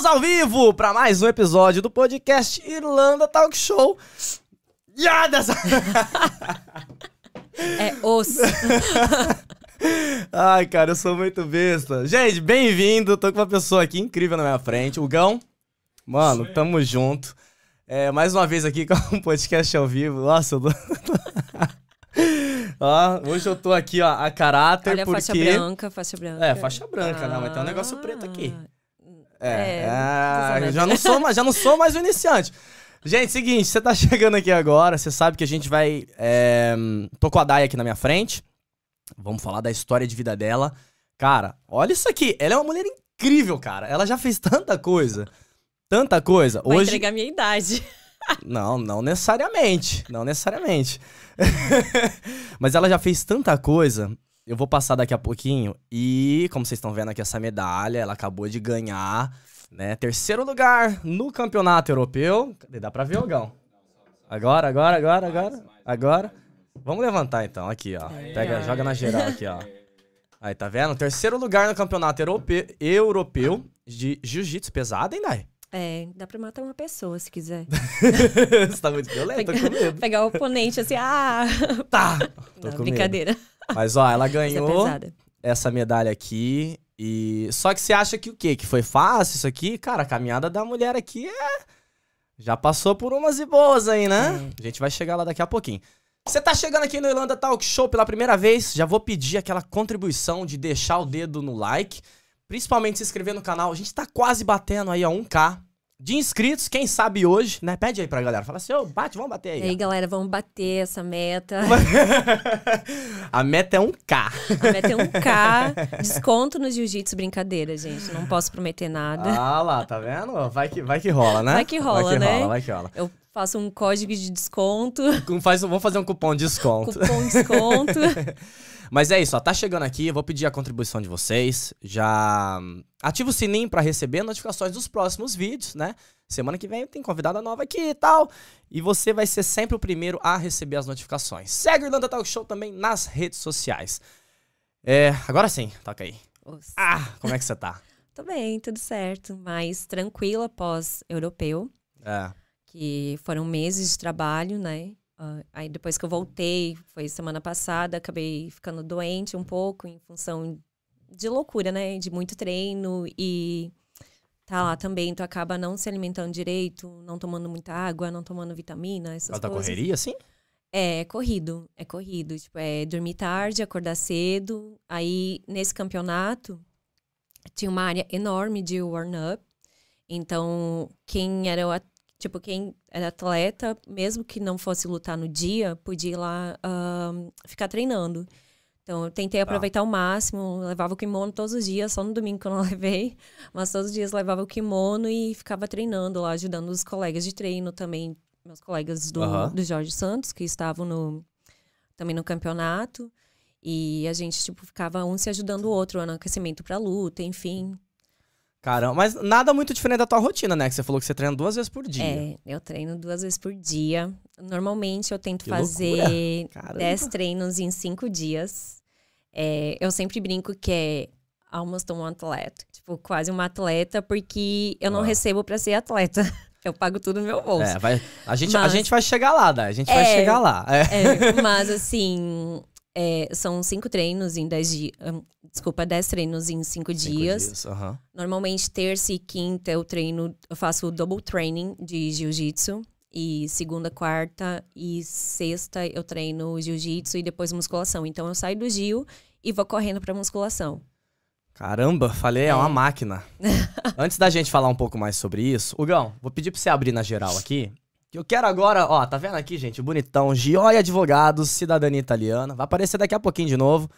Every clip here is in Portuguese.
Estamos ao vivo para mais um episódio do podcast Irlanda Talk Show. Ya dessa... É osso. Ai, cara, eu sou muito besta. Gente, bem-vindo. Tô com uma pessoa aqui incrível na minha frente. O Gão. Mano, tamo junto. É, mais uma vez aqui com um podcast ao vivo. Nossa, eu tô... ó, hoje eu tô aqui, ó, a caráter, Olha a porque... faixa branca, faixa branca. É, faixa branca, né? Mas tem um negócio preto aqui. É, É, é, já, não sou, mais- já não sou mais o iniciante. Gente, seguinte, você tá chegando aqui agora, você sabe que a gente vai. É, tô com a Dai aqui na minha frente. Vamos falar da história de vida dela. Cara, olha isso aqui. Ela é uma mulher incrível, cara. Ela já fez tanta coisa. Tanta coisa. Vai Hoje. entregar minha idade. Não, não necessariamente. Não necessariamente. Mas ela já fez tanta coisa. Eu vou passar daqui a pouquinho. E, como vocês estão vendo aqui, essa medalha, ela acabou de ganhar, né? Terceiro lugar no campeonato europeu. Cadê? Dá pra ver, Ogão? Agora, agora, agora, agora. Agora. Vamos levantar então, aqui, ó. Pega, joga na geral aqui, ó. Aí, tá vendo? Terceiro lugar no campeonato europeu, europeu de jiu-jitsu pesado, hein, Dai? É, dá pra matar uma pessoa se quiser. Você tá muito violento, tô com medo. Pegar o oponente assim, ah! Tá! Tô Não, com medo. Mas ó, ela é ganhou pesada. essa medalha aqui. E só que você acha que o quê? Que foi fácil isso aqui? Cara, a caminhada da mulher aqui é já passou por umas e boas aí, né? A gente vai chegar lá daqui a pouquinho. Você tá chegando aqui no Irlanda Talk Show pela primeira vez, já vou pedir aquela contribuição de deixar o dedo no like, principalmente se inscrever no canal. A gente tá quase batendo aí a 1k de inscritos, quem sabe hoje, né? Pede aí pra galera, fala assim, ô, bate, vamos bater E aí. aí, galera, vamos bater essa meta. a meta é 1k. A meta é um K. Desconto no jiu-jitsu, brincadeira, gente. Não posso prometer nada. Ah lá, tá vendo? Vai que, vai que rola, né? Vai que rola, vai que né? Rola, vai que rola. Eu faço um código de desconto, Faz, um- vamos fazer um cupom de desconto. cupom desconto. Mas é isso, ó. Tá chegando aqui, eu vou pedir a contribuição de vocês. Já ativa o sininho pra receber notificações dos próximos vídeos, né? Semana que vem tem convidada nova aqui e tal. E você vai ser sempre o primeiro a receber as notificações. Segue o Irlanda Talk Show também nas redes sociais. É, agora sim, toca aí. Osso. Ah, como é que você tá? Tô bem, tudo certo. Mas tranquila pós-europeu. É. que foram meses de trabalho, né? Ah, aí depois que eu voltei, foi semana passada, acabei ficando doente um pouco em função de loucura, né? De muito treino e tá lá também, tu acaba não se alimentando direito, não tomando muita água, não tomando vitamina, essas Ela tá coisas. correria, assim? É, corrido, é corrido. Tipo, é dormir tarde, acordar cedo. Aí, nesse campeonato, tinha uma área enorme de warm-up. Então, quem era o tipo, quem era atleta, mesmo que não fosse lutar no dia, podia ir lá ahn, ficar treinando. Então, eu tentei aproveitar o máximo, levava o kimono todos os dias, só no domingo que eu não levei, mas todos os dias levava o kimono e ficava treinando lá, ajudando os colegas de treino também, meus colegas do, Aham. do Jorge Santos, que estavam no, também no campeonato. E a gente, tipo, ficava um se ajudando o outro no aquecimento pra luta, enfim. Caramba, mas nada muito diferente da tua rotina, né? Que você falou que você treina duas vezes por dia. É, eu treino duas vezes por dia. Normalmente eu tento Que fazer. 10 treinos em cinco dias. É, eu sempre brinco que é almost um atleta. Tipo, quase uma atleta, porque eu não Ah. recebo pra ser atleta. Eu pago tudo no meu bolso. É, vai, a, gente, a Mas- gente vai chegar lá, Dai. A gente vai É. chegar lá. É. É, mas assim, é, são cinco treinos em dez dias. Desculpa, dez treinos em cinco, Cinco dias. aham. Normalmente, terça e quinta eu treino, eu faço double training de jiu-jitsu. E segunda, quarta e sexta eu treino jiu-jitsu e depois musculação. Então eu saio do Gil e vou correndo pra musculação. Caramba, falei, é. uma máquina. Antes da gente falar um pouco mais sobre isso, Hugão, vou pedir pra você abrir na geral aqui. Que eu quero agora, ó, tá vendo aqui, gente? O bonitão, Gioia Advogados, cidadania italiana. Vai aparecer daqui a pouquinho de novo.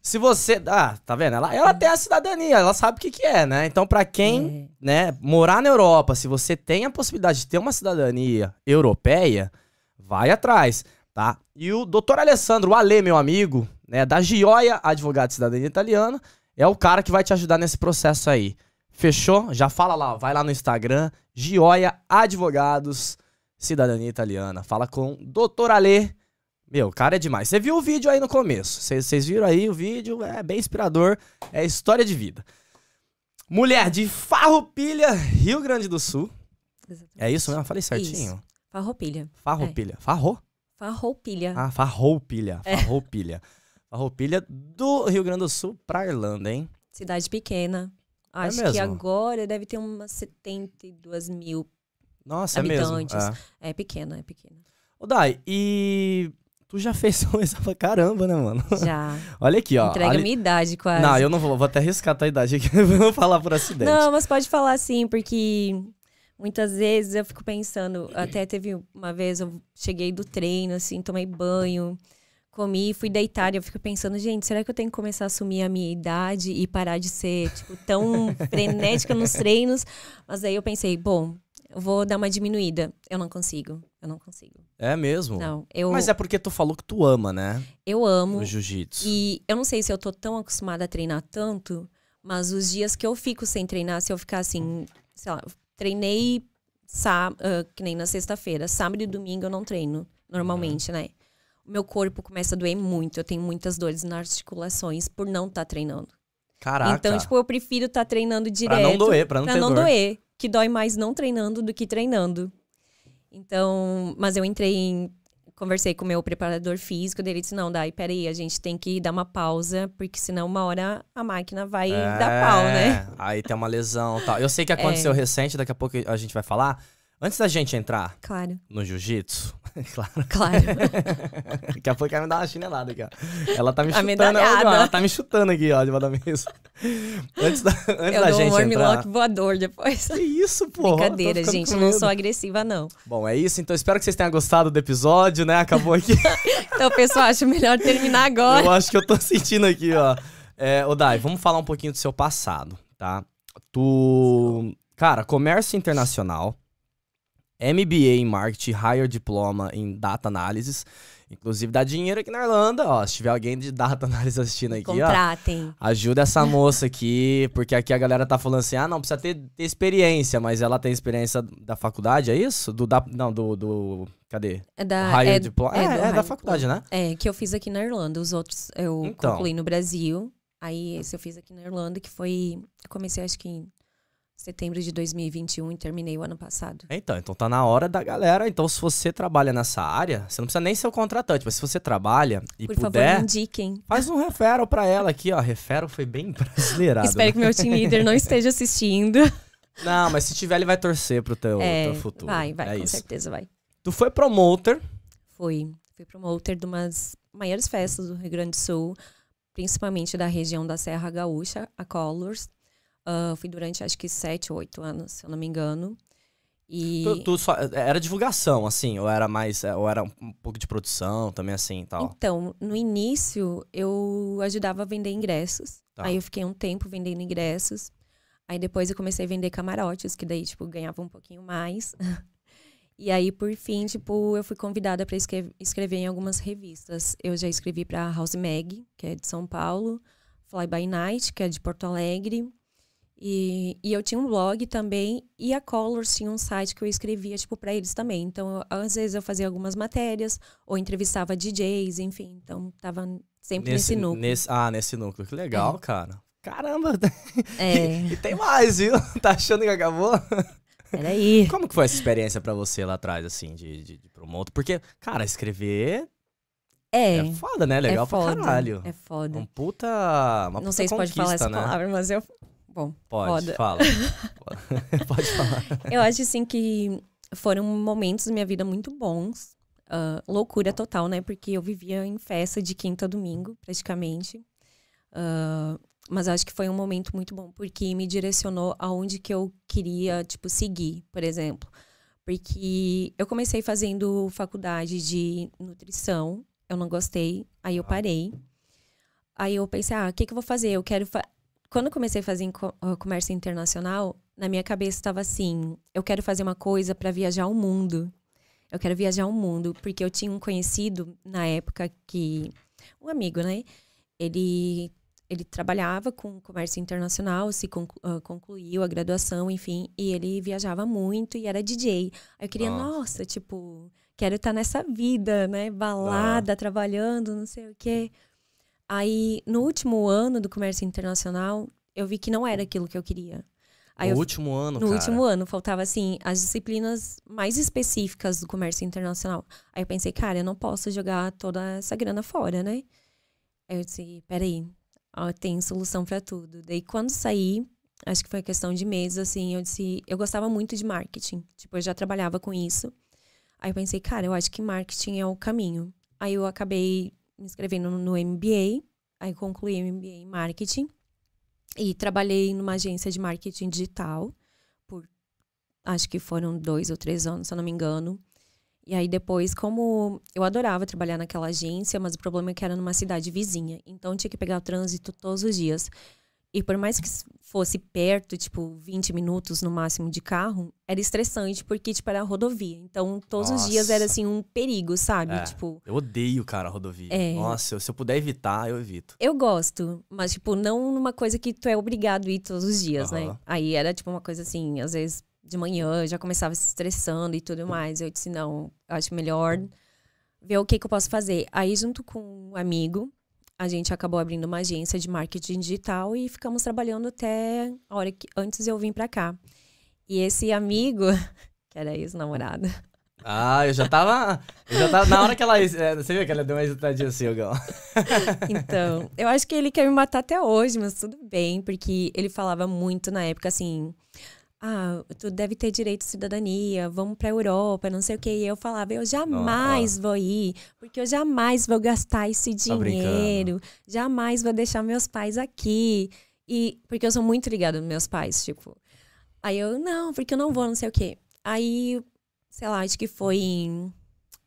Se você. Ah, tá vendo? Ela, ela tem a cidadania, ela sabe o que, que é, né? Então, pra quem, né, morar na Europa, se você tem a possibilidade de ter uma cidadania europeia, vai atrás, tá? E o doutor Alessandro, Ale, meu amigo, né, da Gioia Advogado de Cidadania Italiana, é o cara que vai te ajudar nesse processo aí. Fechou? Já fala lá, vai lá no Instagram, Gioia Advogados Cidadania Italiana. Fala com doutor Ale. Meu, cara é demais. Você viu o vídeo aí no começo. Vocês viram aí o vídeo, é bem inspirador, é história de vida. Mulher de Farroupilha, Rio Grande do Sul. Exatamente. É isso mesmo? Falei certinho. Farroupilha. Farroupilha. Farro? Farroupilha. Ah, Farroupilha. É. Farroupilha. Farroupilha do Rio Grande do Sul pra Irlanda, hein? Cidade pequena. Acho que É mesmo? agora deve ter umas 72 mil. Nossa, é mesmo. Habitantes. É. É pequena, é pequena. Ô, Dai, e tu já fez coisa pra caramba, né, mano? Já. Olha aqui, ó. Entrega a Ali- minha idade quase. Não, eu não vou, vou até arriscar a tua idade aqui, vou falar por acidente. Não, mas pode falar sim, porque muitas vezes eu fico pensando. Até teve uma vez, eu cheguei do treino, assim, tomei banho, comi, fui deitar e eu fico pensando, gente, será que eu tenho que começar a assumir a minha idade e parar de ser, tipo, tão frenética nos treinos? Mas aí eu pensei, bom, eu vou dar uma diminuída. Eu não consigo, eu não consigo. É mesmo? Não, eu, Mas é porque tu falou que tu ama, né? eu amo. O jiu-jitsu. E eu não sei se eu tô tão acostumada a treinar tanto, mas os dias que eu fico sem treinar, se eu ficar assim, sei lá, treinei sá- ah, que nem na sexta-feira, sábado e domingo eu não treino, normalmente, né? O meu corpo começa a doer muito, eu tenho muitas dores nas articulações por não estar treinando. Caraca. Então, tipo, eu prefiro estar treinando direto. pra não doer, pra não pra ter não dor. doer. Que dói mais não treinando do que treinando. Então, mas eu entrei em. Conversei com o meu preparador físico, dele disse: não, Dai, peraí, a gente tem que dar uma pausa, porque senão uma hora a máquina vai dar pau, né? É, Aí tem uma lesão e tal. Eu sei que aconteceu recente, daqui a pouco a gente vai falar. Antes da gente entrar Claro, no jiu-jitsu, claro, claro. daqui a pouco ela me dá uma chinelada aqui, ó. Ela tá me A chutando, medalhada. ó, ela tá me chutando aqui, ó, debaixo da mesa. Antes da, antes eu da dou um gente entrar. voador depois. Que isso, pô? Brincadeira, gente, não sou agressiva, não. Bom, é isso. Então espero que vocês tenham gostado do episódio, né? Acabou aqui. Então, pessoal, acho melhor terminar agora. Eu acho que eu tô sentindo aqui, ó. É, ô, Dai, vamos falar um pouquinho do seu passado, tá? Tu. Cara, comércio internacional, MBA em marketing, higher diploma em data analysis. Inclusive, dá dinheiro aqui na Irlanda, ó. Se tiver alguém de data analysis assistindo aqui, ó. Contratem. Ajuda essa moça aqui, porque aqui a galera tá falando assim: ah, não, precisa ter, ter experiência, mas ela tem experiência da faculdade, é isso? Do, da, não, do, do. Cadê? É da, higher é, diploma. é É, é da faculdade, né? É, que eu fiz aqui na Irlanda. Os outros eu Então. concluí no Brasil. Aí esse eu fiz aqui na Irlanda, que foi. Eu comecei acho que em setembro de 2021 e terminei o ano passado. Então, então tá na hora da galera. Então, se você trabalha nessa área, você não precisa nem ser o contratante, mas se você trabalha e Por favor, puder, me indiquem. faz um referral pra ela aqui, ó. Referral foi bem brasileirado. Espero né? que meu team leader não esteja assistindo. Não, mas se tiver, ele vai torcer pro teu, é, teu futuro. vai, vai, é com isso. certeza vai. Tu foi promoter. Fui. Fui promoter de umas maiores festas do Rio Grande do Sul, principalmente da região da Serra Gaúcha, a Colors. Ah, fui durante acho que sete oito anos, se eu não me engano. E Tu, tu só, era divulgação, assim, ou era mais. Ou era um pouco de produção também, assim e tal. Então, no início, eu ajudava a vender ingressos. Tá. Aí eu fiquei um tempo vendendo ingressos. Aí depois eu comecei a vender camarotes, que daí, tipo, ganhava um pouquinho mais. e aí, por fim, tipo, eu fui convidada para escrever em algumas revistas. Eu já escrevi para House Mag, que é de São Paulo, Fly By Night, que é de Porto Alegre. E, e eu tinha um blog também, e a Colors tinha um site que eu escrevia, tipo, para eles também. Então, às vezes eu fazia algumas matérias, ou entrevistava DJs, enfim. Então, tava sempre nesse, núcleo. nesse- ah, nesse núcleo. Que legal, cara. Caramba! É, E tem mais, viu? Tá achando que acabou? peraí. Como que foi essa experiência pra você lá atrás, assim, de, de, de promotor? Porque, cara, escrever É, é, foda, né? Legal é foda, pra caralho. É foda. Um puta. Uma Não puta sei se pode falar essa né? palavra, mas eu. Bom, Pode, foda. fala. pode falar. eu acho assim que foram momentos da minha vida muito bons. Ah, loucura total, né? Porque eu vivia em festa de quinta a domingo, praticamente. Ah, mas acho que foi um momento muito bom, porque me direcionou aonde que eu queria, tipo, seguir, por exemplo. Porque eu comecei fazendo faculdade de nutrição, eu não gostei, aí eu parei. Aí eu pensei, ah, o que, que eu vou fazer? Eu quero. Fa Quando eu comecei a fazer ah, comércio internacional, na minha cabeça estava assim: eu quero fazer uma coisa para viajar o mundo. Eu quero viajar o mundo, porque eu tinha um conhecido na época que. Um amigo, né? Ele, ele trabalhava com comércio internacional, se ah, concluiu a graduação, enfim, e ele viajava muito e era DJ. Aí eu queria, Nossa. nossa, tipo, quero estar nessa vida, né? Balada, trabalhando, não sei o quê. Aí, no último ano do comércio internacional, eu vi que não era aquilo que eu queria. Aí no eu, último ano, No cara. último ano, faltava, assim, as disciplinas mais específicas do comércio internacional. Aí eu pensei, cara, eu não posso jogar toda essa grana fora, né? Aí eu disse, peraí, ó, tem solução para tudo. Daí quando saí, acho que foi questão de meses, assim, eu disse, eu gostava muito de marketing. Tipo, eu já trabalhava com isso. Aí eu pensei, cara, eu acho que marketing é o caminho. Aí eu acabei me inscrevendo no MBA, aí concluí o MBA em marketing. E trabalhei numa agência de marketing digital por acho que foram dois ou três anos, se eu não me engano. E aí depois, como eu adorava trabalhar naquela agência, mas o problema é que era numa cidade vizinha. Então tinha que pegar o trânsito todos os dias. E por mais que fosse perto, tipo, 20 minutos no máximo de carro, era estressante, porque, tipo, era rodovia. Então, todos Nossa. os dias era, assim, um perigo, sabe? É, tipo... Eu odeio, cara, rodovia. É, Nossa, se eu puder evitar, eu evito. Eu gosto, mas, tipo, não numa coisa que tu é obrigado a ir todos os dias, uhum. né? Aí era, tipo, uma coisa assim, às vezes, de manhã, já começava se estressando e tudo mais. Eu disse, não, acho melhor ver o que, que eu posso fazer. Aí, junto com um amigo, a gente acabou abrindo uma agência de marketing digital e ficamos trabalhando até a hora que antes eu vim para cá. E esse amigo, que era ex-namorada. Ah, eu já tava. Eu já tava. Na hora que ela. É, você viu que ela deu uma hesitadinha assim, Gal? então, eu acho que ele quer me matar até hoje, mas tudo bem, porque ele falava muito na época assim ah, tu deve ter direito à cidadania, vamos para a Europa, não sei o que. E eu falava, eu jamais vou ir, porque eu jamais vou gastar esse tá dinheiro, jamais vou deixar meus pais aqui. E porque eu sou muito ligada aos meus pais, tipo. Aí eu, não, porque eu não vou, não sei o quê. Aí, sei lá, acho que foi em,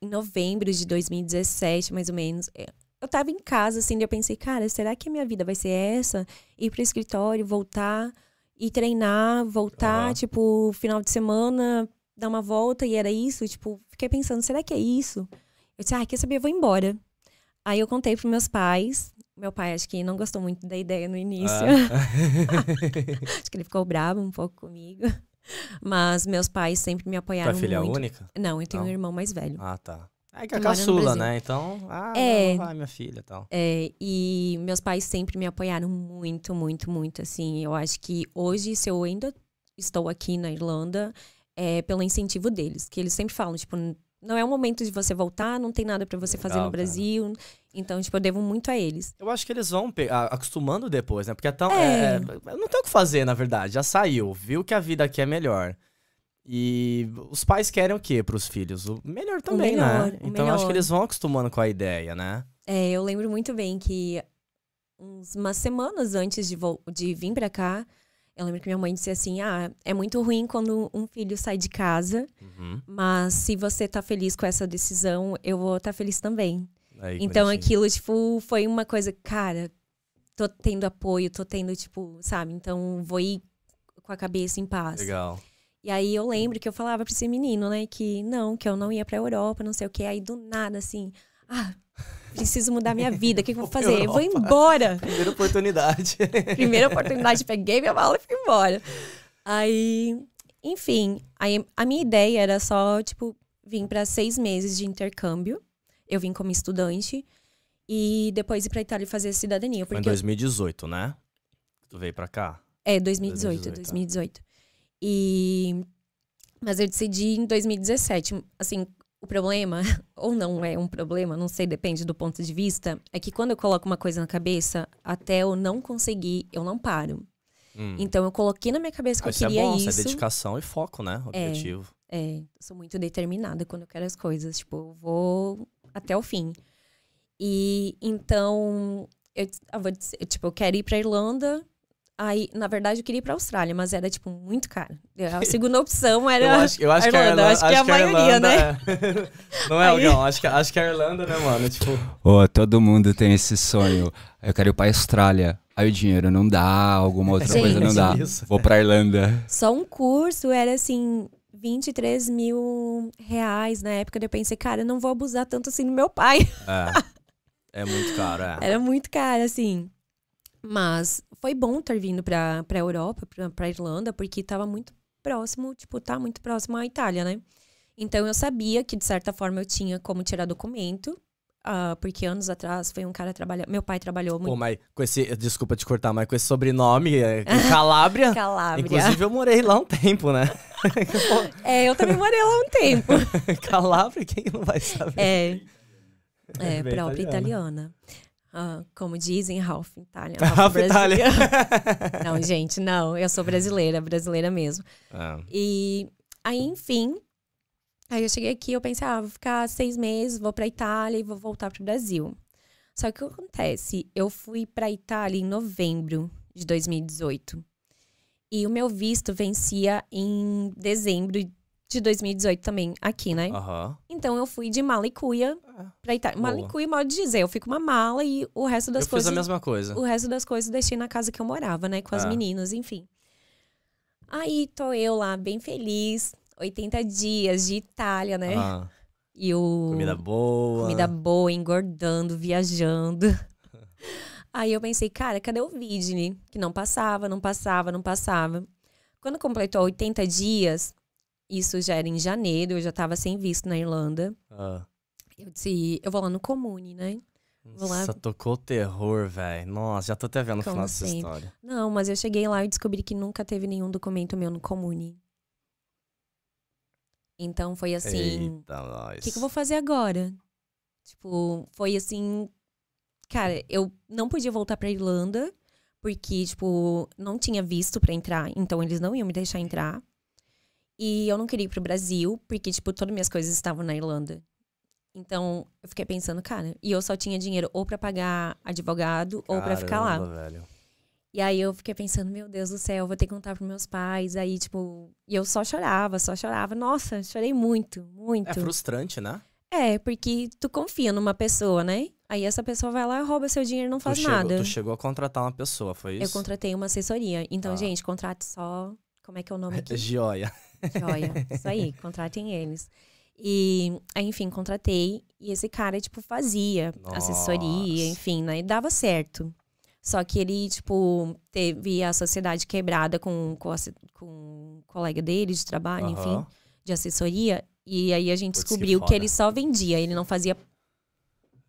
em novembro de 2017, mais ou menos. É, eu tava em casa, assim, e eu pensei, cara, será que a minha vida vai ser essa? Ir pro escritório, voltar ir treinar, voltar, uhum. tipo, final de semana, dar uma volta, e era isso. Tipo, fiquei pensando, será que é isso? Eu disse, ah, quer saber, eu vou embora. Aí eu contei pros meus pais. Meu pai acho que não gostou muito da ideia no início. Ah. acho que ele ficou bravo um pouco comigo. Mas meus pais sempre me apoiaram Tua filha muito. única? Não, eu tenho não. um irmão mais velho. Ah, tá. É que é a caçula, né? Então, ah, é, não, vai, minha filha tal. É, e meus pais sempre me apoiaram muito, muito, muito, assim. Eu acho que hoje, se eu ainda estou aqui na Irlanda, é pelo incentivo deles. Que eles sempre falam, tipo, não é o momento de você voltar, não tem nada para você fazer Legal, no Brasil. Cara. Então, tipo, eu devo muito a eles. Eu acho que eles vão acostumando depois, né? Porque é tão. É. É, não tem o que fazer, na verdade. Já saiu, viu que a vida aqui é melhor. E os pais querem o quê para os filhos? O melhor também, o melhor, né? Então acho que eles vão acostumando com a ideia, né? É, eu lembro muito bem que uns, umas semanas antes de, de vir para cá, eu lembro que minha mãe disse assim: Ah, é muito ruim quando um filho sai de casa, uhum. mas se você tá feliz com essa decisão, eu vou estar tá feliz também. Aí, então aquilo, tipo, foi uma coisa, cara, tô tendo apoio, tô tendo, tipo, sabe? Então vou ir com a cabeça em paz. Legal. E aí eu lembro que eu falava pra esse menino, né, que não, que eu não ia pra Europa, não sei o quê. Aí do nada, assim, ah, preciso mudar minha vida, o que, que eu vou fazer? Eu vou embora. Primeira oportunidade. Primeira oportunidade, peguei minha mala e fui embora. Aí, enfim, aí a minha ideia era só, tipo, vir para seis meses de intercâmbio. Eu vim como estudante e depois ir pra Itália fazer cidadania. Foi em 2018, eu... né? Tu veio pra cá? É, 2018, 2018. 2018. E mas eu decidi em 2017, assim, o problema ou não é um problema, não sei, depende do ponto de vista, é que quando eu coloco uma coisa na cabeça, até eu não conseguir, eu não paro. Hum. Então eu coloquei na minha cabeça que ah, eu queria isso. É bom, isso é dedicação e foco, né? Objetivo. É, é, sou muito determinada quando eu quero as coisas, tipo, eu vou até o fim. E então eu, eu vou tipo, eu quero ir para Irlanda, Aí, na verdade, eu queria ir pra Austrália, mas era, tipo, muito caro. A segunda opção era. eu acho, eu acho Irlanda. Que a Irlanda, acho que é a maioria, Irlanda, né? É... Não é, Aí... Não, acho que, acho que a Irlanda, né, mano? Tipo. Oh, todo mundo tem esse sonho. Eu quero ir pra Austrália. Aí o dinheiro não dá, alguma outra Gente, coisa não dá. Isso. Vou pra Irlanda. Só um curso era assim. 23 mil reais na época. Eu pensei, cara, eu não vou abusar tanto assim do meu pai. É. É muito caro, é. Era muito caro, assim. Mas foi bom ter vindo pra, pra Europa, pra, pra Irlanda, porque tava muito próximo, tipo, tá muito próximo à Itália, né? Então eu sabia que, de certa forma, eu tinha como tirar documento. Uh, porque anos atrás foi um cara trabalhar. Meu pai trabalhou muito. Pô, mas com esse. Desculpa te cortar, mas com esse sobrenome, é, Calábria. Calábria. Inclusive, eu morei lá um tempo, né? é, eu também morei lá um tempo. Calábria, quem não vai saber? É. É, é própria italiana. Uh, como dizem, Ralph Itália. Ralph Itália. não, gente, não. Eu sou brasileira, brasileira mesmo. Ah. E aí, enfim, Aí eu cheguei aqui, eu pensei, ah, vou ficar seis meses, vou pra Itália e vou voltar pro Brasil. Só que o que acontece? Eu fui pra Itália em novembro de 2018. E o meu visto vencia em dezembro de 2018 também, aqui, né? Uhum. Então eu fui de mala e cuia é. pra Itália. Mala e cuia, modo de dizer. Eu fui com uma mala e o resto das eu coisas. Eu fiz a mesma coisa. O resto das coisas deixei na casa que eu morava, né? Com as é. meninas, enfim. Aí tô eu lá, bem feliz 80 dias de Itália, né? Ah. E o. Comida boa. Comida boa, engordando, viajando. Aí eu pensei, cara, cadê o Vidne? Que não passava, não passava, não passava. Quando completou 80 dias, isso já era em janeiro, eu já tava sem visto na Irlanda. Ah. Eu disse, eu vou lá no Comune, né? Vou lá. Nossa, tocou terror, velho. Nossa, já tô até vendo o final dessa história. Não, mas eu cheguei lá e descobri que nunca teve nenhum documento meu no Comune. Então foi assim. O que, que eu vou fazer agora? Tipo, foi assim. Cara, eu não podia voltar pra Irlanda, porque, tipo, não tinha visto para entrar, então eles não iam me deixar entrar. E eu não queria ir pro Brasil, porque, tipo, todas minhas coisas estavam na Irlanda. Então, eu fiquei pensando, cara, e eu só tinha dinheiro ou para pagar advogado Caramba, ou para ficar lá. Velho. E aí eu fiquei pensando, meu Deus do céu, vou ter que contar pros meus pais. Aí, tipo, e eu só chorava, só chorava. Nossa, chorei muito, muito. É frustrante, né? É, porque tu confia numa pessoa, né? Aí essa pessoa vai lá, rouba seu dinheiro e não faz tu chegou, nada. Tu chegou a contratar uma pessoa, foi isso? Eu contratei uma assessoria. Então, ah. gente, contrate só. Como é que é o nome aqui? Joia. Joia. Isso aí, contratem eles. E, enfim, contratei. E esse cara, tipo, fazia Nossa. assessoria, enfim, né? E dava certo. Só que ele, tipo, teve a sociedade quebrada com, com, com um colega dele de trabalho, uhum. enfim, de assessoria. E aí a gente descobriu que, que, ele só vendia, ele não fazia.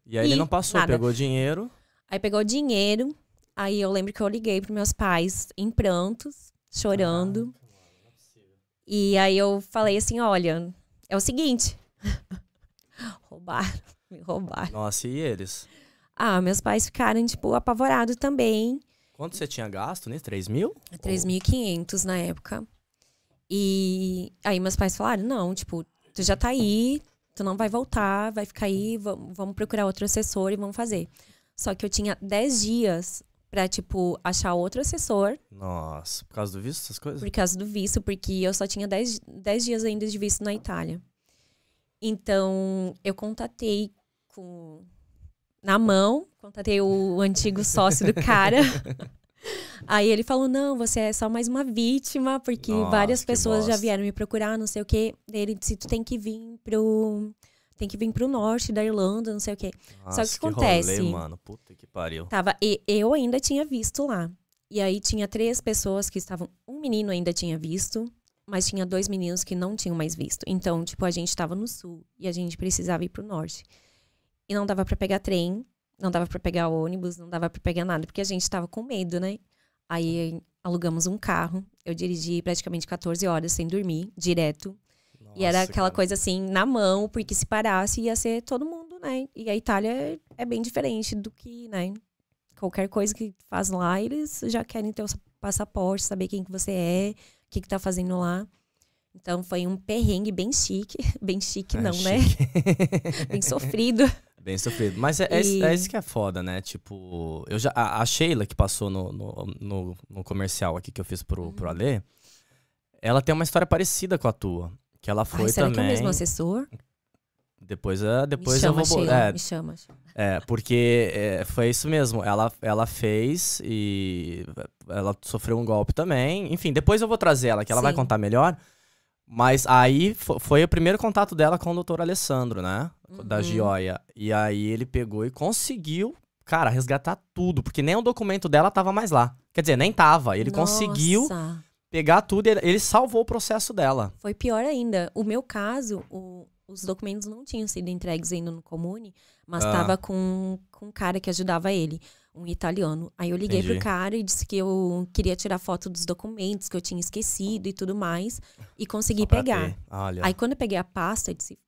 E aí e ele não passou, nada. pegou dinheiro. Aí pegou dinheiro. Aí eu lembro que eu liguei para meus pais em prantos, chorando. Ah, e aí eu falei assim: olha, é o seguinte. roubaram, me roubaram. Nossa, e eles? Ah, meus pais ficaram, tipo, apavorados também. Quanto você tinha gasto, né? 3 mil? 3.500 na época. E aí meus pais falaram, não, tipo, tu já tá aí, tu não vai voltar, vai ficar aí, vamos procurar outro assessor e vamos fazer. Só que eu tinha 10 dias pra, tipo, achar outro assessor. Nossa, por causa do visto, essas coisas? Por causa do visto, porque eu só tinha 10, 10 dias ainda de visto na Itália. Então, eu contatei com na mão, contatei o antigo sócio do cara. Aí ele falou: não, você é só mais uma vítima, porque Nossa, várias pessoas já vieram me procurar, não sei o quê. Daí ele disse: tu tem que vir pro. Tem que vir pro norte da Irlanda, não sei o quê. Nossa, Só que, que acontece. Rolê, mano. Puta que pariu. Tava, e, eu ainda tinha visto lá. E aí tinha três pessoas que estavam. Um menino ainda tinha visto, mas tinha dois meninos que não tinham mais visto. Então, tipo, a gente tava no sul e a gente precisava ir pro norte. E não dava para pegar trem, não dava para pegar ônibus, não dava para pegar nada, porque a gente tava com medo, né? Aí alugamos um carro, eu dirigi praticamente 14 horas sem dormir, direto. E era aquela cara. coisa assim, na mão, porque se parasse ia ser todo mundo, né? E a Itália é, é bem diferente do que, né? Qualquer coisa que faz lá, eles já querem ter o passaporte, saber quem que você é, o que que tá fazendo lá. Então foi um perrengue bem chique. Bem chique, é não, né? chique. bem sofrido. Bem sofrido. Mas é, é e... é, isso que é foda, né? Tipo, eu já, a, a Sheila, que passou no, no, no, no, comercial aqui que eu fiz pro, uhum. pro Alê, ela tem uma história parecida com a tua. Que ela foi Ai, será também. Que é o mesmo assessor? Depois, uh, depois chama, eu vou. Sheila, é, me chama. É, porque é, foi isso mesmo. Ela, ela fez e ela sofreu um golpe também. Enfim, depois eu vou trazer ela, que ela Sim. vai contar melhor. Mas aí foi o primeiro contato dela com o doutor Alessandro, né? Uhum. Da Gioia. E aí ele pegou e conseguiu, cara, resgatar tudo. Porque nem o documento dela tava mais lá. Quer dizer, nem tava. Ele Nossa. conseguiu pegar tudo ele salvou o processo dela. Foi pior ainda. O meu caso, o, o, os documentos não tinham sido entregues ainda no Comune, mas estava ah. com, com um cara que ajudava ele, um italiano. Aí eu liguei Entendi. pro cara e disse que eu queria tirar foto dos documentos, que eu tinha esquecido e tudo mais, e consegui pegar. Aí quando eu peguei a pasta, eu disse,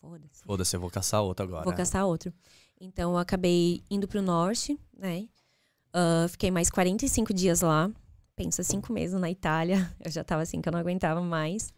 foda-se. Foda-se, eu vou caçar outro agora. Vou caçar outro. Então eu acabei indo pro norte, né? Uh, fiquei mais 45 dias lá. Pensa, cinco meses na Itália. Eu já tava assim que eu não aguentava mais.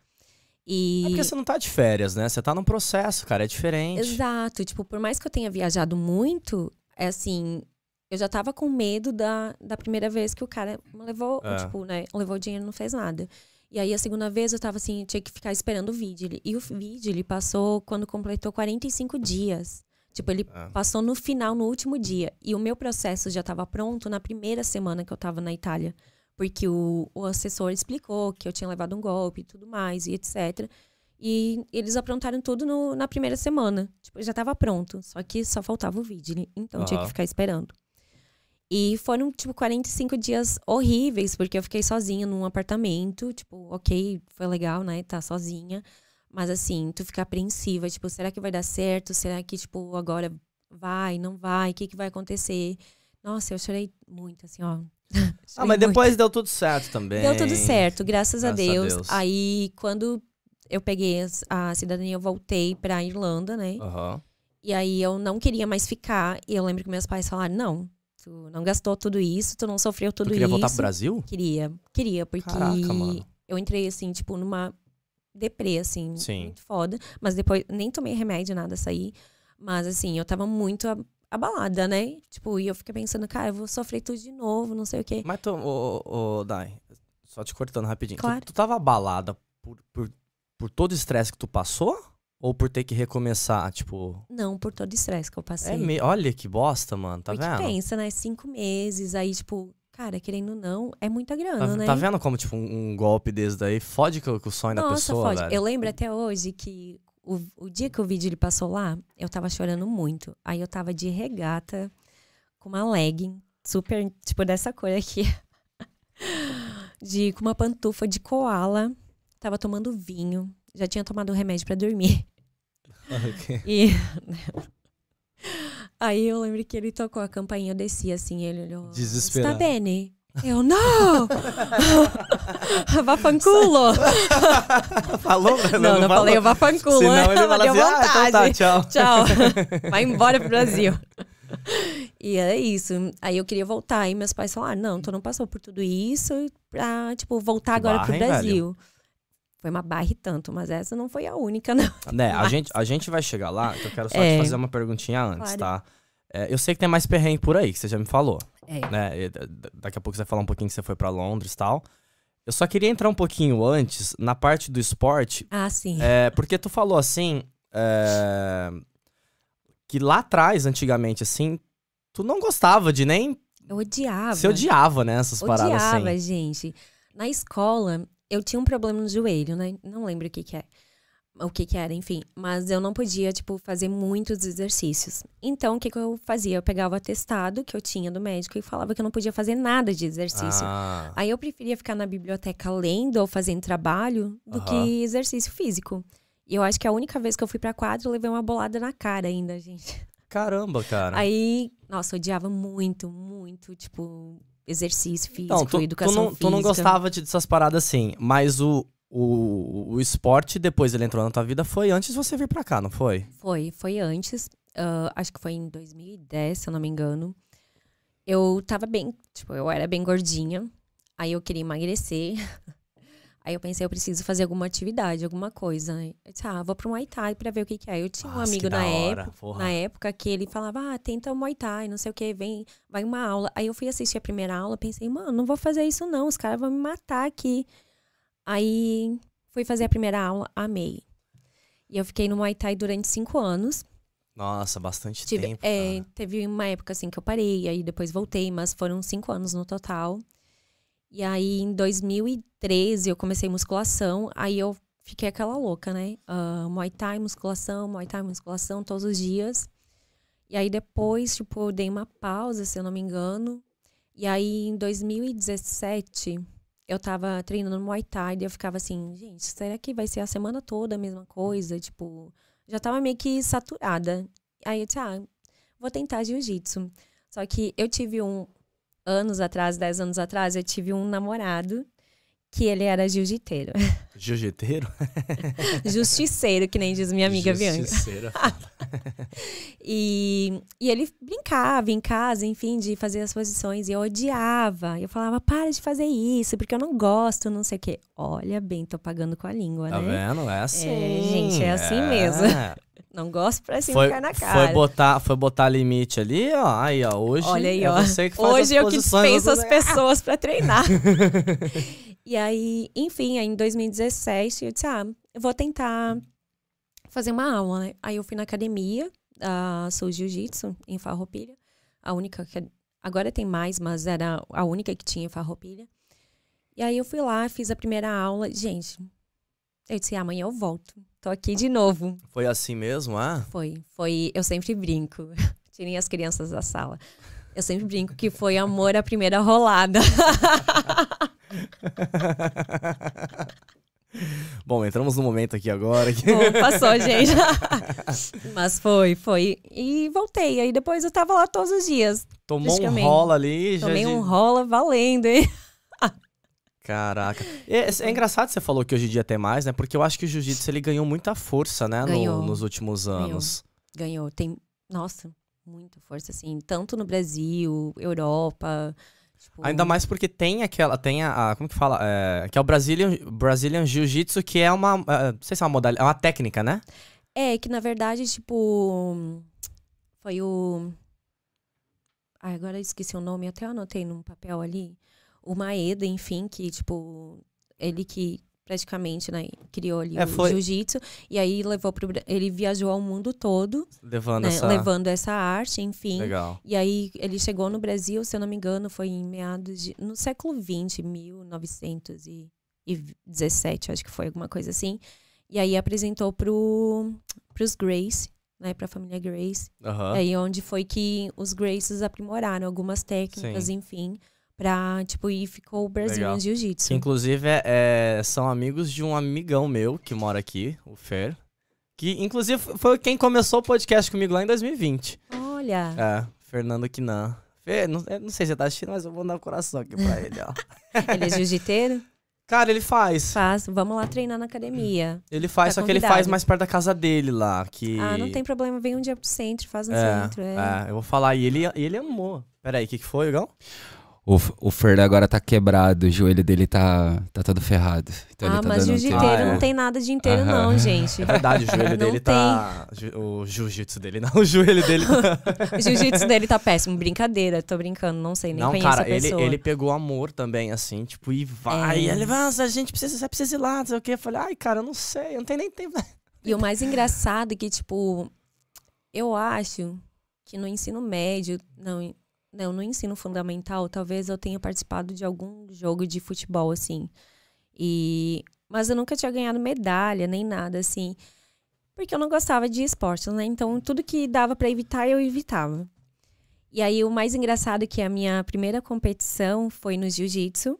E... É porque você não tá de férias, né? Você tá num processo, cara, é diferente. Exato. Tipo, por mais que eu tenha viajado muito, é assim, eu já tava com medo da, da primeira vez que o cara me levou, é. tipo, né? Levou dinheiro e não fez nada. E aí, a segunda vez, eu tava assim, tinha que ficar esperando o vídeo. E o vídeo, ele passou quando completou 45 dias. Tipo, ele é. passou no final, no último dia. E o meu processo já estava pronto na primeira semana que eu estava na Itália. Porque o, o assessor explicou que eu tinha levado um golpe e tudo mais, e etc. E eles aprontaram tudo no, na primeira semana. Tipo, já estava pronto. Só que só faltava o vídeo. Então, uhum. tinha que ficar esperando. E foram, tipo, 45 dias horríveis, porque eu fiquei sozinha num apartamento. Tipo, ok, foi legal, né? Tá sozinha. Mas assim, tu fica apreensiva, tipo, será que vai dar certo? Será que, tipo, agora vai, não vai? O que, que vai acontecer? Nossa, eu chorei muito, assim, ó. ah, mas depois muito. deu tudo certo também. Deu tudo certo, graças, graças a, Deus. a, Deus. Aí, quando eu peguei a cidadania, eu voltei pra Irlanda, né? Uhum. E aí eu não queria mais ficar. E eu lembro que meus pais falaram: não, tu não gastou tudo isso, tu não sofreu tudo tu queria isso. Queria voltar pro Brasil? Queria, queria, porque Caraca, eu entrei assim, tipo, numa deprê, assim, Sim. muito foda. Mas depois, nem tomei remédio, nada, saí. Mas, assim, eu tava muito abalada, né? Tipo, e eu fiquei pensando, cara, eu vou sofrer tudo de novo, não sei o quê. Mas, tu, ô, ô, Dai, só te cortando rapidinho. Claro. Tu, tu tava abalada por, por, por todo o estresse que tu passou? Ou por ter que recomeçar, tipo. Não, por todo o estresse que eu passei. É me... Olha que bosta, mano. Tá Porque vendo? pensa, né? Cinco meses, aí, tipo, cara, querendo ou não, é muita grana, tá, né? Tá vendo como, tipo, um, um golpe desse daí fode com, o sonho Nossa, da pessoa, fode. Velho? Eu lembro até hoje que o, o dia que o vídeo ele passou lá, eu tava chorando muito. Aí eu tava de regata, com uma legging, super, tipo, dessa cor aqui. de, com uma pantufa de koala. Tava tomando vinho. Já tinha tomado remédio para dormir. Okay. E... Aí eu lembro que ele tocou a campainha, eu desci assim, ele olhou. Desesperado. Está bene? Eu, não! Vafanculo! Falou? Não, não, não falei o vafanculo. Senão ele fala assim, vontade. Ah, então tá, tchau. Tchau. Vai embora pro Brasil. E é isso. Aí eu queria voltar. E meus pais falaram, não, tu não passou por tudo isso pra, tipo, voltar que agora barra, pro Brasil. Hein, foi uma barra e tanto, mas essa não foi a única, não. Né, a gente, a gente vai chegar lá, então eu quero só é, te fazer uma perguntinha antes, claro. tá? É, eu sei que tem mais perrengue por aí, que você já me falou. É. Né? E, daqui a pouco você vai falar um pouquinho que você foi para Londres e tal. Eu só queria entrar um pouquinho antes na parte do esporte. Ah, sim. É, porque tu falou assim. É, que lá atrás, antigamente, assim, tu não gostava de nem. Eu odiava. Você odiava, né? Essas odiava, paradas assim. Odiava, gente. Na escola, eu tinha um problema no joelho, né? Não lembro o que que é. O que que era, enfim. Mas eu não podia, tipo, fazer muitos exercícios. Então, o que que eu fazia? Eu pegava o atestado que eu tinha do médico e falava que eu não podia fazer nada de exercício. Ah. Aí eu preferia ficar na biblioteca lendo ou fazendo trabalho do uhum. que exercício físico. E eu acho que a única vez que eu fui pra quadra, eu levei uma bolada na cara ainda, gente. Caramba, cara. Aí, nossa, eu odiava muito, muito, tipo, exercício físico, então, tu, educação tu não, física. Tu não gostava de, dessas paradas assim, mas o, o, o esporte, depois ele entrou na tua vida, foi antes de você vir pra cá, não foi? Foi, foi antes. Uh, acho que foi em 2010, se eu não me engano. Eu tava bem, tipo, eu era bem gordinha. Aí eu queria emagrecer. Aí eu pensei, eu preciso fazer alguma atividade, alguma coisa. Eu disse, ah, vou pro Muay Thai pra ver o que, que é. Eu tinha Nossa, um amigo na época, na época que ele falava, ah, tenta o Muay Thai, não sei o que, vem, vai uma aula. Aí eu fui assistir a primeira aula, pensei, mano, não vou fazer isso não, os caras vão me matar aqui. Aí fui fazer a primeira aula, amei. E eu fiquei no Muay Thai durante cinco anos. Nossa, bastante Tive, tempo. É, teve uma época assim que eu parei, aí depois voltei, mas foram cinco anos no total. E aí, em 2013, eu comecei musculação. Aí eu fiquei aquela louca, né? Uh, Muay Thai, musculação, Muay Thai, musculação, todos os dias. E aí depois, tipo, eu dei uma pausa, se eu não me engano. E aí, em 2017, eu tava treinando no Muay Thai. E eu ficava assim, gente, será que vai ser a semana toda a mesma coisa? Tipo, já tava meio que saturada. Aí eu disse, ah, vou tentar jiu-jitsu. Só que eu tive um, anos atrás, dez anos atrás, eu tive um namorado que ele era jiu-jiteiro. Jiu-jiteiro? Justiceiro, que nem diz minha amiga Justiceiro. Bianca. e, e ele brincava em casa, enfim, de fazer as posições. E eu odiava. Eu falava, para de fazer isso, porque eu não gosto, não sei o quê. Olha bem, tô pagando com a língua, tá né? Tá vendo? É assim. É, gente, é assim é. mesmo. Não gosto pra cima foi, na cara. Foi botar, foi botar limite ali, ó. Aí, ó. Hoje Olha aí, é ó. você que faz Hoje eu que dispenso as pessoas pra treinar. E aí, enfim, aí em 2017, eu disse, ah, eu vou tentar fazer uma aula, né? Aí eu fui na academia da Soul Jiu-Jitsu, em Farroupilha. A única que... Agora tem mais, mas era a única que tinha em Farroupilha. E aí eu fui lá, fiz a primeira aula. Gente, eu disse, amanhã eu volto. Tô aqui de novo. Foi assim mesmo, ah? Foi. Foi. Eu sempre brinco. Tirei as crianças da sala. Eu sempre brinco que foi amor à primeira rolada. Bom, entramos no momento aqui agora. Que... Bom, passou, gente. Mas foi, foi. E voltei. Aí depois eu tava lá todos os dias. Tomou um rola ali. Tomei um rola valendo, hein? Caraca. É, é, engraçado que você falou que hoje em dia tem mais, né? Porque eu acho que o jiu-jitsu ele ganhou muita força, né? No, nos últimos anos. Ganhou. ganhou. Tem, nossa, muita força, assim. Tanto no Brasil, Europa. Tipo... Ainda mais porque tem aquela. Tem a. a como que fala? É, que é o Brazilian, Brazilian Jiu-Jitsu, que é uma. É, não sei se é uma modalidade. É uma técnica, né? É, que na verdade, tipo. Foi o. Ai, agora esqueci o nome, até anotei num papel ali o Maeda, enfim, que, tipo, ele que praticamente, né, criou ali é, o jiu-jitsu e aí levou pro ele viajou ao mundo todo, levando né, essa levando essa arte, enfim. Legal. E aí ele chegou no Brasil, se eu não me engano, foi em meados de no século 20, 1917, acho que foi alguma coisa assim. E aí apresentou pro pros Grace, né, para a família Grace. Uhum. Aí onde foi que os Graces aprimoraram algumas técnicas, Sim. enfim pra, tipo, e ficou o Brasil no Jiu-Jitsu. Inclusive, é, é, são amigos de um amigão meu que mora aqui, o Fer. Que, inclusive, foi quem começou o podcast comigo lá em 2020. Olha. É, Fernando Quinan. Fer, não, não sei se você tá assistindo, mas eu vou dar o um coração aqui pra ele, ó. ele é jiu-jiteiro? Cara, ele faz. Faz. Vamos lá treinar na academia. Ele faz, tá só convidado. que ele faz mais perto da casa dele lá. Que... Ah, não tem problema. Vem um dia pro centro, faz no é, centro. É. é, eu vou falar. E ele, ele amou. Peraí, o que, que foi, Igão? O, o Fer agora tá quebrado, o joelho dele tá, tá todo ferrado. Então ah, tá mas jiu-jiteiro um ah, não é. tem nada de inteiro, não, gente. É verdade, o joelho dele tá. O jiu-jitsu dele, não. O joelho dele tá. o jiu-jitsu dele tá péssimo. Brincadeira, tô brincando, não sei, nem não, conheço cara, a pessoa. Ele, ele pegou amor também, assim, tipo, e vai. É. Ele, nossa, a gente precisa, você precisa ir lá, não sei o quê. Eu falei, ai, cara, eu não sei, eu não tenho nem tempo. E o mais engraçado é que, tipo, eu acho que no ensino médio, não, não, no ensino fundamental, talvez eu tenha participado de algum jogo de futebol, assim. E, mas eu nunca tinha ganhado medalha, nem nada, assim. Porque eu não gostava de esportes, né? Então, tudo que dava para evitar, eu evitava. E aí, o mais engraçado é que a minha primeira competição foi no jiu-jitsu.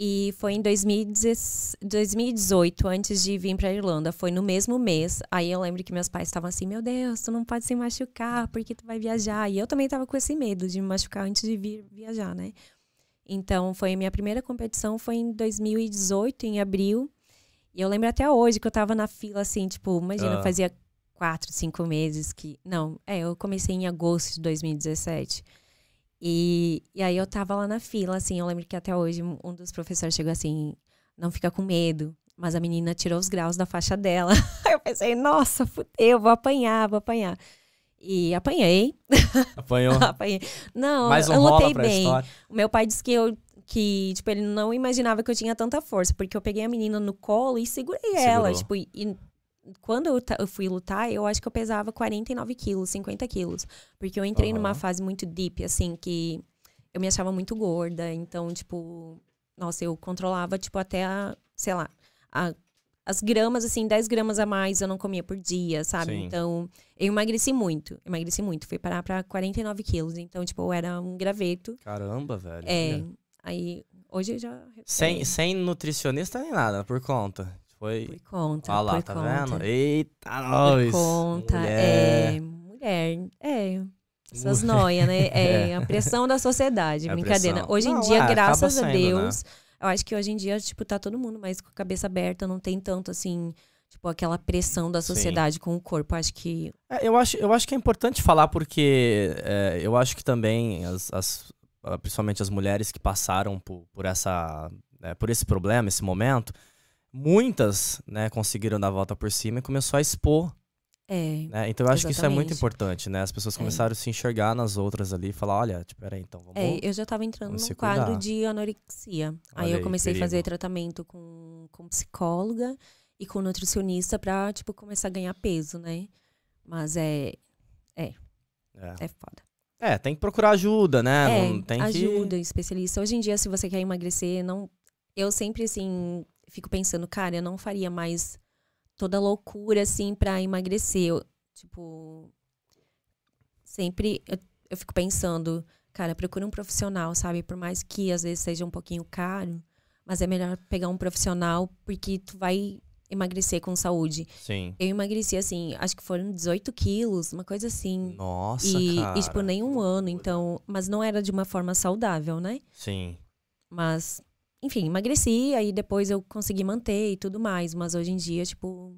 E foi em 2018, antes de vir para Irlanda. Foi no mesmo mês. Aí eu lembro que meus pais estavam assim: Meu Deus, tu não pode se machucar porque tu vai viajar. E eu também estava com esse medo de me machucar antes de vir viajar, né? Então foi a minha primeira competição, foi em 2018, em abril. E eu lembro até hoje que eu estava na fila, assim, tipo, imagina, uh. fazia quatro, cinco meses que. Não, é, eu comecei em agosto de 2017. E, e aí eu tava lá na fila, assim, eu lembro que até hoje um dos professores chegou assim, não fica com medo. Mas a menina tirou os graus da faixa dela. Aí eu pensei, nossa, fudeu, vou apanhar, vou apanhar. E apanhei. Apanhou? Apanhei. Não, Mais um eu lutei bem. História. O meu pai disse que eu que, tipo, ele não imaginava que eu tinha tanta força, porque eu peguei a menina no colo e segurei Segurou. ela, tipo, e, quando eu, eu, fui lutar, eu acho que eu pesava 49 quilos, 50 quilos. Porque eu entrei uhum. numa fase muito deep, assim, que eu me achava muito gorda. Então, tipo, nossa, eu controlava, tipo, até a, sei lá, a, as gramas, assim, 10 gramas a mais eu não comia por dia, sabe? Sim. Então, eu emagreci muito. Emagreci muito. Fui parar pra 49 quilos. Então, tipo, eu era um graveto. Caramba, velho. É. Aí, hoje eu já. Sem, sem nutricionista nem nada, por conta. Foi. Por conta. Olha lá, tá conta. vendo? Eita, nós! Por conta. Mulher. É. Mulher. É. Essas noias, né? É, a pressão da sociedade, É brincadeira. Hoje em Não, dia, é, graças a sendo, Deus, eu acho que hoje em dia, tipo, tá todo mundo mais com a cabeça aberta, não tem tanto assim, tipo, aquela pressão da Sim. sociedade com o corpo. Acho que É, eu, acho, eu acho que é importante falar porque é, eu acho que também, as, as- principalmente as mulheres que passaram por, por, essa, né, por esse problema, esse momento, muitas né, conseguiram dar a volta por cima e começou a expor. é. Né? Então eu acho que isso é muito Exatamente. importante, né? As pessoas começaram a se enxergar nas outras ali e falar, olha, tipo, peraí, então vamos... É, eu já tava entrando num quadro de anorexia. Olha aí eu aí, comecei a fazer tratamento com, com psicóloga e com nutricionista pra, tipo, começar a ganhar peso, né? Mas é, É. é foda. É, tem que procurar ajuda, né? É, Não tem ajuda, que... especialista. Hoje em dia, se você quer emagrecer, não. Eu sempre, assim, fico pensando, cara, eu não faria mais toda loucura, assim, pra emagrecer. Eu, tipo. Sempre eu, eu fico pensando, cara, procura um profissional, sabe? Por mais que às vezes seja um pouquinho caro, mas é melhor pegar um profissional porque tu vai emagrecer com saúde. Sim. Eu emagreci, assim, acho que foram 18 quilos, uma coisa assim. Nossa, E, cara. e, tipo, nem um ano, então. Mas não era de uma forma saudável, né? Sim. Mas, enfim, emagreci, aí depois eu consegui manter e tudo mais. Mas hoje em dia, tipo,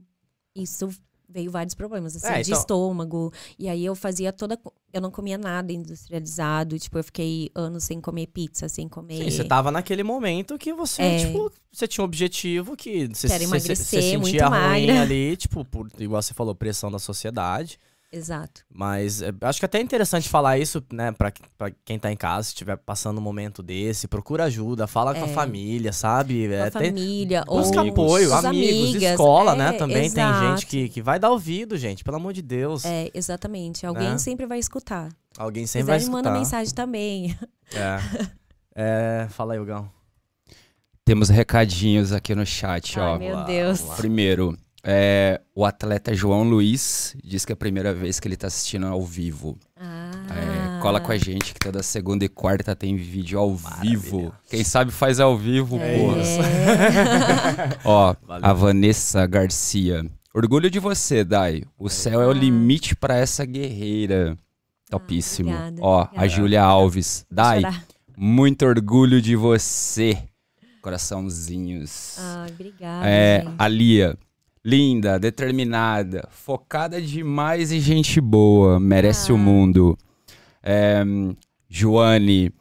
isso veio vários problemas, assim, É, de então- estômago. E aí eu fazia toda. Eu não comia nada industrializado. Tipo, eu fiquei anos sem comer pizza, sem comer. Sim, você tava naquele momento que você, É. tipo, você tinha um objetivo que você, Quero você- você sentia muito ruim magra. ali, tipo, por, igual você falou, pressão da sociedade. Exato. Mas é, acho que até é interessante falar isso, né, pra, pra quem tá em casa, se estiver passando um momento desse, procura ajuda, fala com a É. família, sabe? Com É, a tem- família. busca ou apoio, os amigos, amigas. escola, É, né? Também tem gente exato. que, que vai dar ouvido, gente, pelo amor de Deus. É, exatamente. Alguém Né? sempre vai escutar. Alguém Se sempre vai quiser, escutar. manda mensagem também. É. É, fala aí, Hugão. Temos recadinhos aqui no chat, ó. Ai, meu lá, Deus. Primeiro, é, o atleta João Luiz diz que é a primeira vez que ele tá assistindo ao vivo. Ah. É, cola com a gente que toda segunda e quarta tem vídeo ao vivo. Quem sabe faz ao vivo, É. porra. Ó, Valeu. a Vanessa Garcia. Orgulho de você, Dai. O céu é o Ah. limite pra essa guerreira. Topíssimo. obrigada, Ó, a obrigada. Júlia Alves. Dai, muito orgulho de você. Coraçãozinhos. Ai, obrigada. É, gente. a Lia. Linda, determinada, focada demais e gente boa. Merece o Ah. mundo. É, Joane.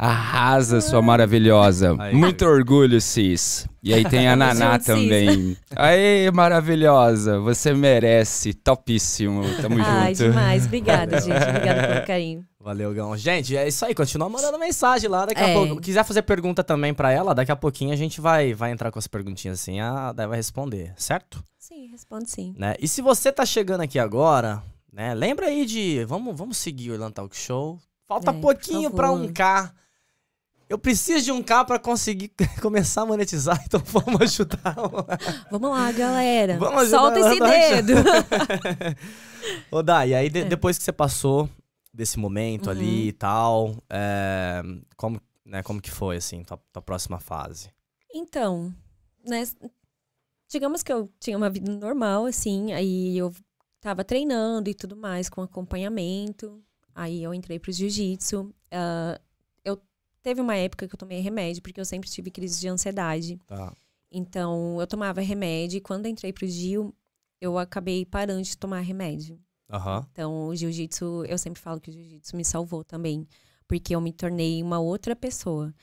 Arrasa, sua maravilhosa. Aí. Muito orgulho, Cis. E aí tem a Naná também. Aê, maravilhosa. Você merece. Topíssimo. Tamo Ai, junto. demais. Obrigada, gente. Obrigada pelo carinho. Valeu, Gão. Gente, é isso aí. Continua mandando mensagem lá. Daqui a É. pouco. Quiser fazer pergunta também pra ela, daqui a pouquinho a gente vai, vai entrar com as perguntinhas assim. A Dai vai responder, certo? Sim, responde sim. Né? E se você tá chegando aqui agora, né? Lembra aí de. Vamos, vamos seguir o Irland Talk Show. Falta É, pouquinho pra um K. Eu preciso de um K pra conseguir começar a monetizar, então vamos ajudar. Vamos lá, galera. Vamos ajudar Solta esse a dedo. Ô, Dai, e aí É. de- depois que você passou desse momento Uhum. ali e tal, é, como, né, como que foi, assim, tua, tua próxima fase? Então, né? Digamos que eu tinha uma vida normal, assim, aí eu tava treinando e tudo mais, com acompanhamento. Aí eu entrei pro jiu-jitsu. Ah, eu teve uma época que eu tomei remédio, porque eu sempre tive crise de ansiedade. Tá. Então, eu tomava remédio e quando entrei pro Gil, eu acabei parando de tomar remédio. Aham. Então, o jiu-jitsu, eu sempre falo que o jiu-jitsu me salvou também, porque eu me tornei uma outra pessoa.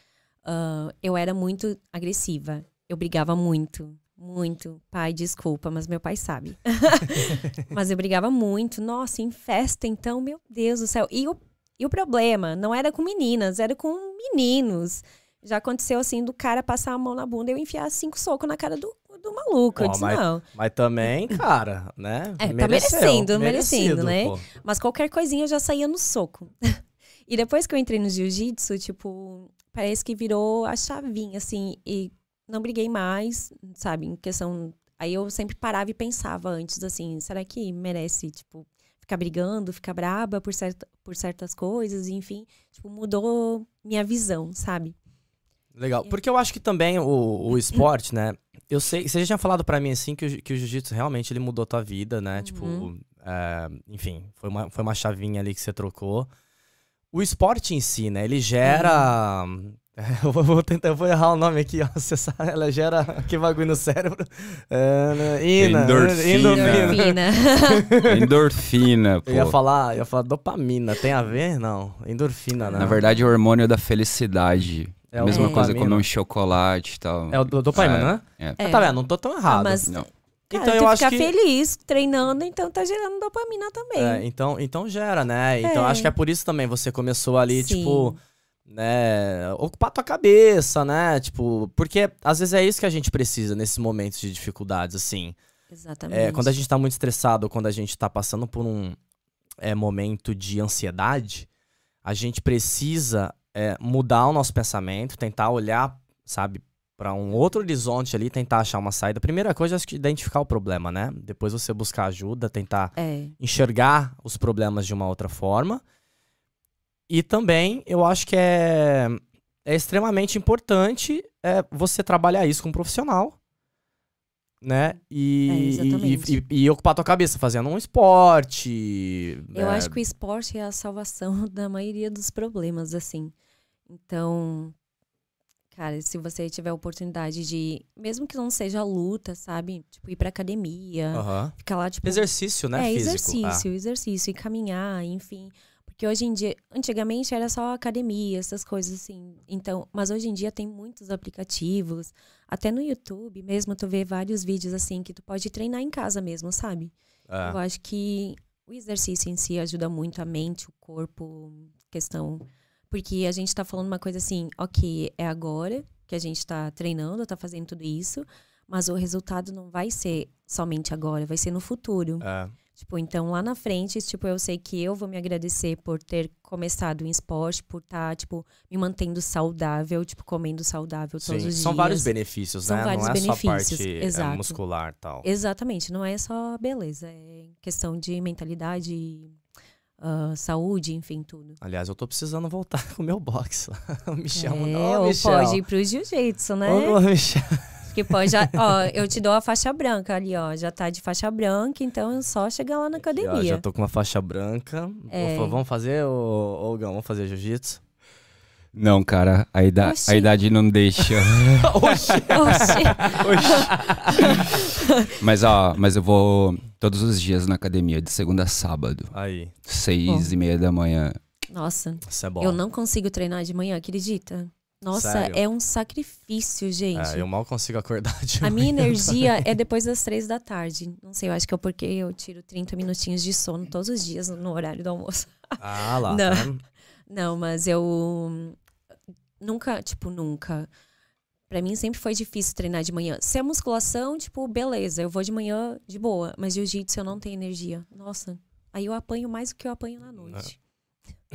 Ah, eu era muito agressiva, eu brigava muito, muito. Pai, desculpa, mas meu pai sabe. mas eu brigava muito, nossa, em festa, então, meu Deus do céu. E o, e o problema não era com meninas, era com meninos. Já aconteceu assim do cara passar a mão na bunda e eu enfiar cinco socos na cara do, do maluco. eu Ó, disse, mas- não. Mas também, cara, né? É, tá mereceu, merecendo, merecendo, merecido, né? pô. Mas qualquer coisinha eu já saía no soco. e depois que eu entrei no jiu-jitsu, tipo, parece que virou a chavinha, assim, e não briguei mais, sabe? Em questão. Aí eu sempre parava e pensava antes, assim, será que merece, tipo, ficar brigando, ficar braba por, certa, por certas coisas, enfim. Tipo, mudou minha visão, sabe? Legal. Porque eu acho que também o, o esporte, né? Eu sei, você já tinha falado para mim assim que o, que o jiu-jitsu realmente ele mudou tua vida, né? Tipo, uhum. Tipo, é, enfim, foi uma, foi uma chavinha ali que você trocou. O esporte em si, né? Ele gera. Uhum. Eu vou, tentar, eu vou errar o nome aqui, ó. Você sabe, ela gera que bagulho no cérebro. É, ina, endorfina. Endorfina. endorfina, pô. Eu ia falar, ia falar dopamina. Tem a ver? Não. Endorfina, né? Na verdade, é o hormônio da felicidade. É a mesma coisa comer um chocolate e tal. É o dopamina, é, né? É. é. tá vendo? Não tô tão errado. Ah, mas... Não. Cara, então eu acho ficar que feliz treinando, então tá gerando dopamina também. É, então, então gera, né? Então é. acho que é por isso também você começou ali, Sim. tipo, né, ocupar tua cabeça, né? Tipo, porque às vezes é isso que a gente precisa nesses momentos de dificuldades, assim. Exatamente. É, quando a gente tá muito estressado, ou quando a gente tá passando por um é, momento de ansiedade, a gente precisa é, mudar o nosso pensamento, tentar olhar, sabe, para um outro horizonte ali, tentar achar uma saída. Primeira coisa, acho que identificar o problema, né? Depois você buscar ajuda, tentar é. enxergar os problemas de uma outra forma. E também, eu acho que é, é extremamente importante é, você trabalhar isso com um profissional, né? E, é, e, e, e, ocupar a tua cabeça fazendo um esporte. Eu é... acho que o esporte é a salvação da maioria dos problemas, assim. Então, cara, se você tiver a oportunidade de, mesmo que não seja luta, sabe? Tipo, ir pra academia, uhum. ficar lá, tipo. Exercício, né? É, Físico. exercício, ah. exercício, e caminhar, enfim. Porque hoje em dia, antigamente era só academia, essas coisas assim. Então, mas hoje em dia tem muitos aplicativos, até no YouTube mesmo tu vê vários vídeos assim que tu pode treinar em casa mesmo, sabe? É. Eu acho que o exercício em si ajuda muito a mente, o corpo, questão porque a gente está falando uma coisa assim, ok, é agora que a gente está treinando, está fazendo tudo isso, mas o resultado não vai ser somente agora, vai ser no futuro. É. Tipo, então lá na frente, tipo, eu sei que eu vou me agradecer por ter começado em esporte, por estar, tá, tipo, me mantendo saudável, tipo, comendo saudável Sim, todos os dias. São vários benefícios, são né? Vários não é benefícios, só parte é, exato. muscular tal. Exatamente, não é só beleza, é questão de mentalidade, uh, saúde, enfim, tudo. Aliás, eu tô precisando voltar com o meu boxe. me chama, é, ou Michel. pode ir pro jiu-jitsu, né? Ô, Michel. Que pode já, ó, eu te dou a faixa branca ali, ó. Já tá de faixa branca, então é só chegar lá na academia. Aqui, ó, já tô com uma faixa branca. É. Vamos fazer, ô, ô Gão, vamos fazer jiu-jitsu? Não, cara, a, ida Oxi. a idade não deixa. Oxi. Oxi. Oxi. mas, ó, mas eu vou todos os dias na academia, de segunda a sábado. Aí. Seis bom. e meia da manhã. Nossa. Isso é bom. Eu não consigo treinar de manhã, acredita? Nossa, Sério? é um sacrifício, gente. É, eu mal consigo acordar de manhã. A minha energia é depois das três da tarde. Não sei, eu acho que é porque eu tiro 30 minutinhos de sono todos os dias no horário do almoço. Ah, lá. Não, tá não mas eu nunca, tipo, nunca. Pra mim sempre foi difícil treinar de manhã. Se é musculação, tipo, beleza, eu vou de manhã de boa. Mas jiu-jitsu eu não tenho energia. Nossa, aí eu apanho mais do que eu apanho na noite. É.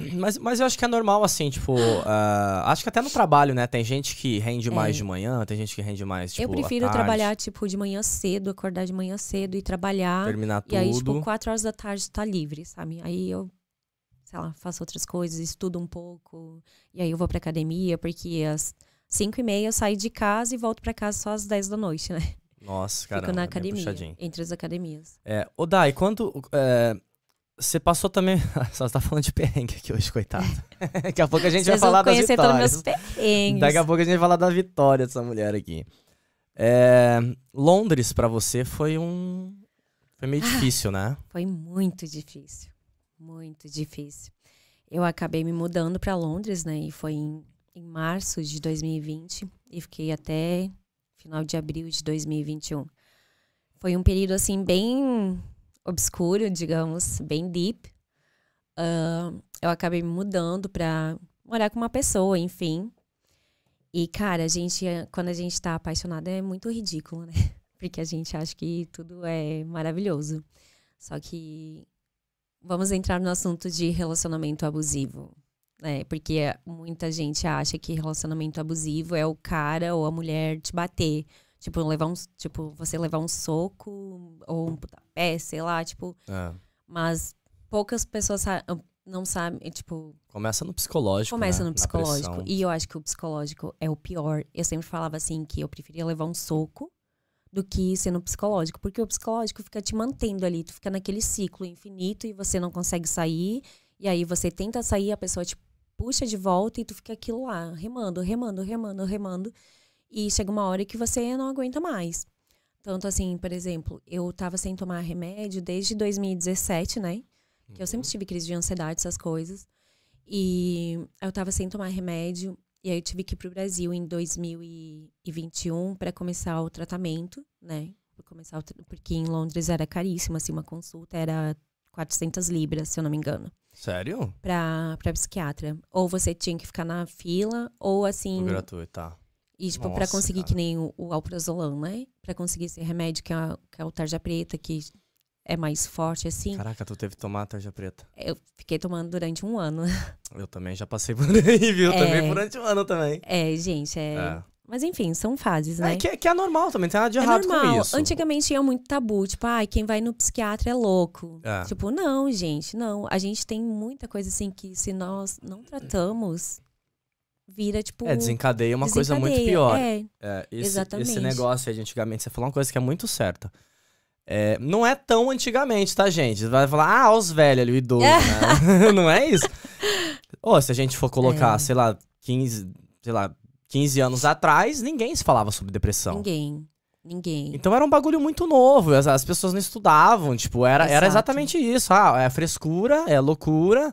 Mas, mas eu acho que é normal, assim, tipo, uh, acho que até no trabalho, né? Tem gente que rende é. mais de manhã, tem gente que rende mais, tipo, Eu prefiro trabalhar, tipo, de manhã cedo, acordar de manhã cedo e trabalhar. Terminar tudo. E aí, tipo, quatro horas da tarde tá livre, sabe? Aí eu sei lá, faço outras coisas, estudo um pouco. E aí eu vou pra academia, porque às 5 e meia eu saio de casa e volto pra casa só às 10 da noite, né? Nossa, cara. Fico na academia, entre as academias. É, ô Dai, quando é, você passou também... Só tá falando de perrengue aqui hoje, coitado. Daqui a pouco a gente Vocês vai falar das vitórias. Meus perrengues. Daqui a pouco a gente vai falar da vitória dessa mulher aqui. É, Londres para você foi um... Foi meio ah, difícil, né? Foi muito difícil. Muito difícil. Eu acabei me mudando para Londres, né? E foi em, em março de 2020 e fiquei até final de abril de 2021. Foi um período assim bem obscuro, digamos, bem deep. Uh, eu acabei me mudando para morar com uma pessoa, enfim. E, cara, a gente, quando a gente tá apaixonado, é muito ridículo, né? Porque a gente acha que tudo é maravilhoso. Só que vamos entrar no assunto de relacionamento abusivo. Né? Porque muita gente acha que relacionamento abusivo é o cara ou a mulher te bater. Tipo, levar um, tipo você levar um soco ou um pé, sei lá, tipo. É. Mas poucas pessoas não sabe, tipo. Começa no psicológico. Começa né? no psicológico. E eu acho que o psicológico é o pior. Eu sempre falava assim que eu preferia levar um soco do que ser no psicológico. Porque o psicológico fica te mantendo ali, tu fica naquele ciclo infinito e você não consegue sair. E aí você tenta sair, a pessoa te puxa de volta e tu fica aquilo lá, remando, remando, remando, remando. E chega uma hora que você não aguenta mais. Tanto assim, por exemplo, eu tava sem tomar remédio desde 2017, né? Que eu sempre uhum. tive crise de ansiedade, essas coisas. E eu tava sem tomar remédio. E aí eu tive que ir pro Brasil em 2021 para começar o tratamento, né? Pra começar o. Porque em Londres era caríssimo, assim, uma consulta era 400 libras, se eu não me engano. Sério? Pra, pra psiquiatra. Ou você tinha que ficar na fila, ou assim. Gratuito, tá. E, tipo, Nossa, pra conseguir cara. que nem o, o alprazolam, né? Pra conseguir esse remédio que é, que é o tarja preta, que é mais forte, assim. Caraca, tu teve que tomar a tarja preta. Eu fiquei tomando durante um ano. Eu também já passei por aí, viu? É, também durante um ano também. É, gente, é... é. Mas enfim, são fases, é, né? É, que, que é normal também, tem nada de é errado normal. com isso. Antigamente tinha muito tabu, tipo, ai, ah, quem vai no psiquiatra é louco. É. Tipo, não, gente, não. A gente tem muita coisa assim que se nós não tratamos, vira, tipo. É, desencadeia uma desencadeia, coisa muito pior. É, é esse, Exatamente. Esse negócio aí de antigamente, você falou uma coisa que é muito certa. É, não é tão antigamente, tá, gente? Vai falar, ah, os velhos ali, o idoso, né? não é isso? Ou se a gente for colocar, é. sei lá, 15, sei lá, 15 anos atrás, ninguém se falava sobre depressão. Ninguém. Ninguém. Então era um bagulho muito novo, as, as pessoas não estudavam, tipo, era, era exatamente isso. Ah, é frescura, é loucura.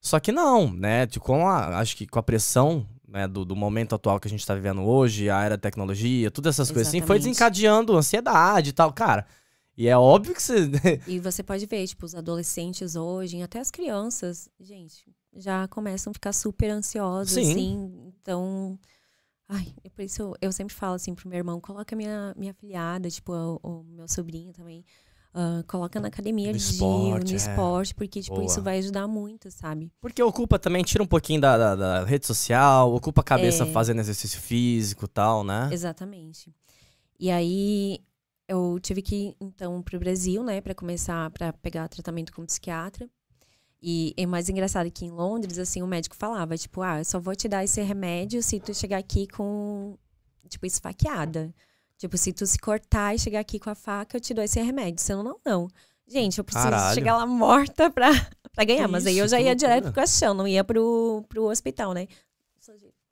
Só que não, né? Tipo, com a, acho que com a pressão né, do, do, momento atual que a gente tá vivendo hoje, a era da tecnologia, todas essas exatamente. coisas assim, foi desencadeando ansiedade e tal. Cara, e é óbvio que você. e você pode ver, tipo, os adolescentes hoje, até as crianças, gente, já começam a ficar super ansiosos, Sim. assim. Então. Ai, é por isso eu sempre falo assim pro meu irmão, coloca minha, minha filhada, tipo, o, o meu sobrinho também. Uh, coloca na academia no de esporte, no é. esporte, porque tipo, Boa. isso vai ajudar muito, sabe? Porque ocupa também, tira um pouquinho da, da, da rede social, ocupa a cabeça é. fazendo exercício físico e tal, né? Exatamente. E aí eu tive que ir, então, pro Brasil, né, para começar, para pegar tratamento com psiquiatra. E é mais engraçado que em Londres, assim, o médico falava, tipo, ah, eu só vou te dar esse remédio se tu chegar aqui com, tipo, esfaqueada. Tipo, se tu se cortar e chegar aqui com a faca, eu te dou esse remédio. Senão, não, não. Gente, eu preciso Caralho. chegar lá morta pra, pra ganhar. Que mas aí eu já ia loucura. direto pro caixão, não ia pro, pro hospital, né?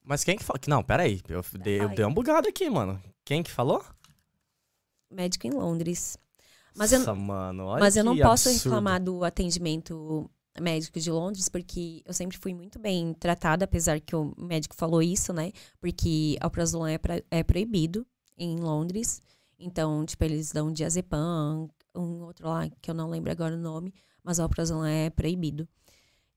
Mas quem que falou? Não, peraí. Eu dei, eu dei um bugado aqui, mano. Quem que falou? Médico em Londres. Mas Nossa, eu, mano, olha mas eu não posso absurdo. reclamar do atendimento médico de Londres, porque eu sempre fui muito bem tratada, apesar que o médico falou isso, né? Porque alprazolam é, pra, é proibido em Londres. Então, tipo, eles dão diazepam, um outro lá que eu não lembro agora o nome, mas o alprazolam é proibido.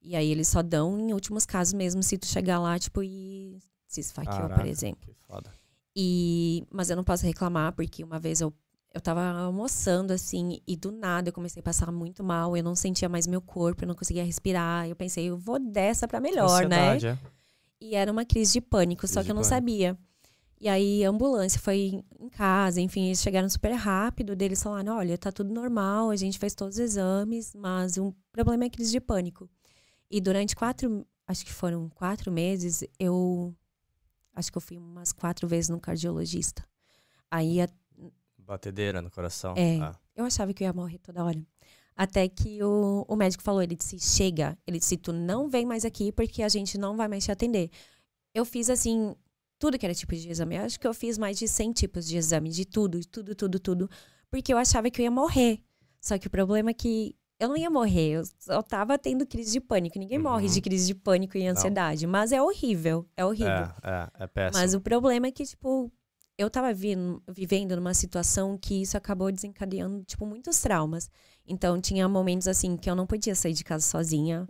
E aí eles só dão em últimos casos mesmo, se tu chegar lá, tipo, e se esfaqueou, Caraca, por exemplo. Que foda. E, mas eu não posso reclamar, porque uma vez eu eu tava almoçando assim e do nada eu comecei a passar muito mal, eu não sentia mais meu corpo, eu não conseguia respirar. Eu pensei, eu vou dessa para melhor, né? É. E era uma crise de pânico, crise só que eu não pânico. sabia. E aí a ambulância foi em casa, enfim, eles chegaram super rápido, deles falaram: "Olha, tá tudo normal, a gente fez todos os exames, mas o problema é crise de pânico". E durante quatro, acho que foram quatro meses, eu acho que eu fui umas quatro vezes no cardiologista. Aí Batedeira no coração. É. Ah. Eu achava que eu ia morrer toda hora. Até que o, o médico falou, ele disse, chega. Ele disse, tu não vem mais aqui porque a gente não vai mais te atender. Eu fiz, assim, tudo que era tipo de exame. Eu acho que eu fiz mais de 100 tipos de exame, de tudo, tudo, tudo, tudo. Porque eu achava que eu ia morrer. Só que o problema é que eu não ia morrer, eu só tava tendo crise de pânico. Ninguém uhum. morre de crise de pânico e ansiedade. Não. Mas é horrível, é horrível. É, é, é péssimo. Mas o problema é que, tipo, eu tava vivendo numa situação que isso acabou desencadeando, tipo, muitos traumas. Então, tinha momentos, assim, que eu não podia sair de casa sozinha.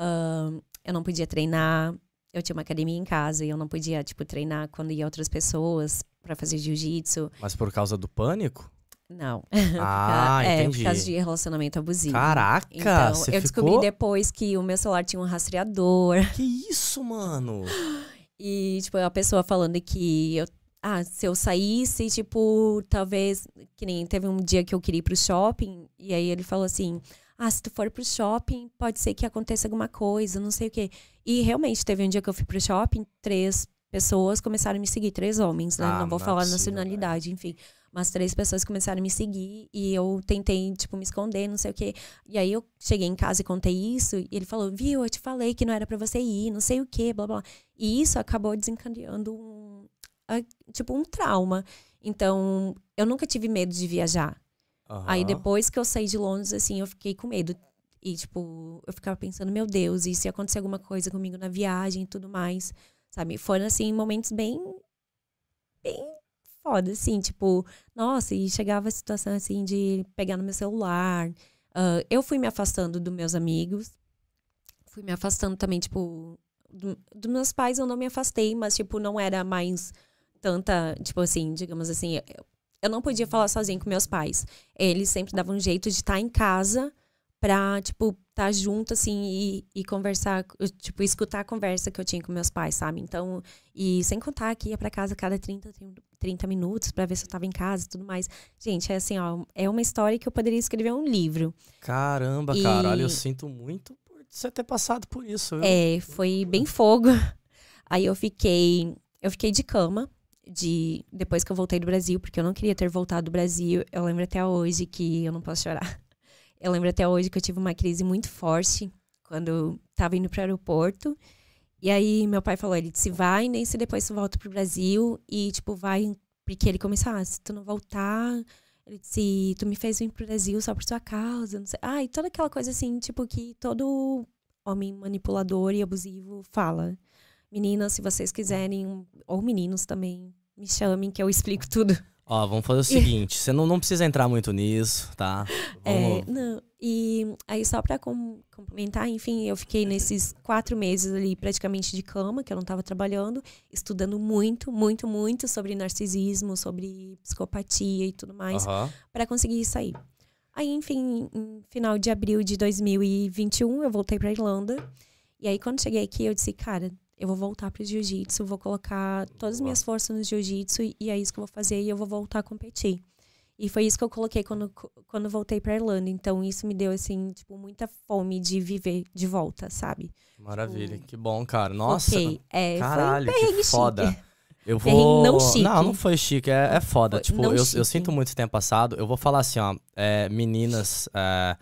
Uh, eu não podia treinar. Eu tinha uma academia em casa e eu não podia, tipo, treinar quando ia outras pessoas para fazer jiu-jitsu. Mas por causa do pânico? Não. Ah, é, entendi. por causa de relacionamento abusivo. Caraca! Então, eu ficou... descobri depois que o meu celular tinha um rastreador. Que isso, mano? E, tipo, a pessoa falando que eu ah, se eu saísse, tipo, talvez, que nem teve um dia que eu queria ir pro shopping, e aí ele falou assim: ah, se tu for pro shopping, pode ser que aconteça alguma coisa, não sei o quê. E realmente, teve um dia que eu fui pro shopping, três pessoas começaram a me seguir, três homens, né? Ah, não vou falar é nacionalidade, enfim. Mas três pessoas começaram a me seguir e eu tentei, tipo, me esconder, não sei o quê. E aí eu cheguei em casa e contei isso e ele falou, viu, eu te falei que não era para você ir, não sei o quê, blá, blá. E isso acabou desencadeando um, tipo, um trauma. Então, eu nunca tive medo de viajar. Uhum. Aí depois que eu saí de Londres, assim, eu fiquei com medo. E, tipo, eu ficava pensando, meu Deus, e se acontecer alguma coisa comigo na viagem e tudo mais, sabe? Foram, assim, momentos bem, bem foda, assim, tipo, nossa, e chegava a situação, assim, de pegar no meu celular. Uh, eu fui me afastando dos meus amigos, fui me afastando também, tipo, dos do meus pais eu não me afastei, mas, tipo, não era mais tanta, tipo assim, digamos assim, eu não podia falar sozinho com meus pais. Eles sempre davam um jeito de estar tá em casa pra, tipo, estar tá junto, assim, e, e, conversar, tipo, escutar a conversa que eu tinha com meus pais, sabe? Então, e sem contar que ia pra casa cada 30, 30 minutos para ver se eu tava em casa e tudo mais. Gente, é assim, ó, é uma história que eu poderia escrever um livro. Caramba, e... cara, olha, eu sinto muito por você ter passado por isso. Viu? É, foi bem fogo. Aí eu fiquei, eu fiquei de cama de depois que eu voltei do Brasil, porque eu não queria ter voltado do Brasil. Eu lembro até hoje que eu não posso chorar. Eu lembro até hoje que eu tive uma crise muito forte quando eu tava indo para o aeroporto. E aí meu pai falou, ele disse, vai, nem se depois tu volta pro Brasil e tipo vai, porque ele começou, ah, se tu não voltar, ele disse, tu me fez vir pro Brasil só por tua causa, não sei. Ah, e toda aquela coisa assim, tipo que todo homem manipulador e abusivo fala. Meninas, se vocês quiserem, ou meninos também, me chamem que eu explico tudo. Ó, vamos fazer o seguinte, você não, não precisa entrar muito nisso, tá? É, não, e aí só pra com, complementar, enfim, eu fiquei nesses quatro meses ali praticamente de cama, que eu não estava trabalhando, estudando muito, muito, muito sobre narcisismo, sobre psicopatia e tudo mais, uhum. para conseguir sair. Aí, enfim, em final de abril de 2021, eu voltei pra Irlanda. E aí, quando cheguei aqui, eu disse, cara, eu vou voltar para o jiu-jitsu, vou colocar todas as minhas forças no jiu-jitsu e é isso que eu vou fazer e eu vou voltar a competir. E foi isso que eu coloquei quando, quando voltei para Irlanda. Então isso me deu assim, tipo, muita fome de viver de volta, sabe? Maravilha, tipo, que bom, cara. Nossa. Okay. É, caralho, que foda. Chique. Eu vou. Não, chique. não, não foi chique, é, é foda. Foi, tipo, eu, eu sinto muito tempo passado. Eu vou falar assim, ó, é, meninas. É,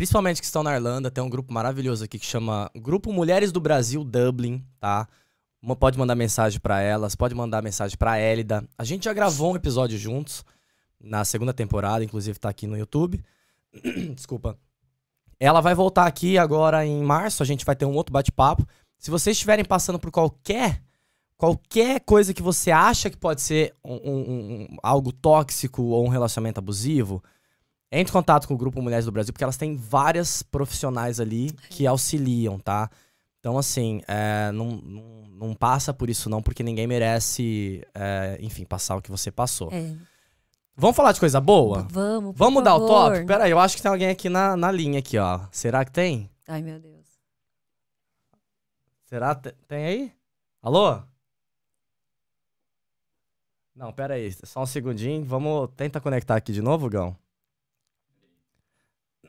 principalmente que estão na Irlanda, tem um grupo maravilhoso aqui que chama Grupo Mulheres do Brasil Dublin, tá? Uma pode mandar mensagem para elas, pode mandar mensagem para Elida. A gente já gravou um episódio juntos na segunda temporada, inclusive tá aqui no YouTube. Desculpa. Ela vai voltar aqui agora em março, a gente vai ter um outro bate-papo. Se vocês estiverem passando por qualquer qualquer coisa que você acha que pode ser um, um, um, algo tóxico ou um relacionamento abusivo, entre em contato com o Grupo Mulheres do Brasil, porque elas têm várias profissionais ali que auxiliam, tá? Então, assim, é, não, não, não, passa por isso não, porque ninguém merece, é, enfim, passar o que você passou. É. Vamos falar de coisa boa? Vamos, Vamos dar o top? Pera aí, eu acho que tem alguém aqui na, na linha aqui, ó. Será que tem? Ai, meu Deus. Será? Tem aí? Alô? Não, pera aí, só um segundinho. Vamos tentar conectar aqui de novo, Gão?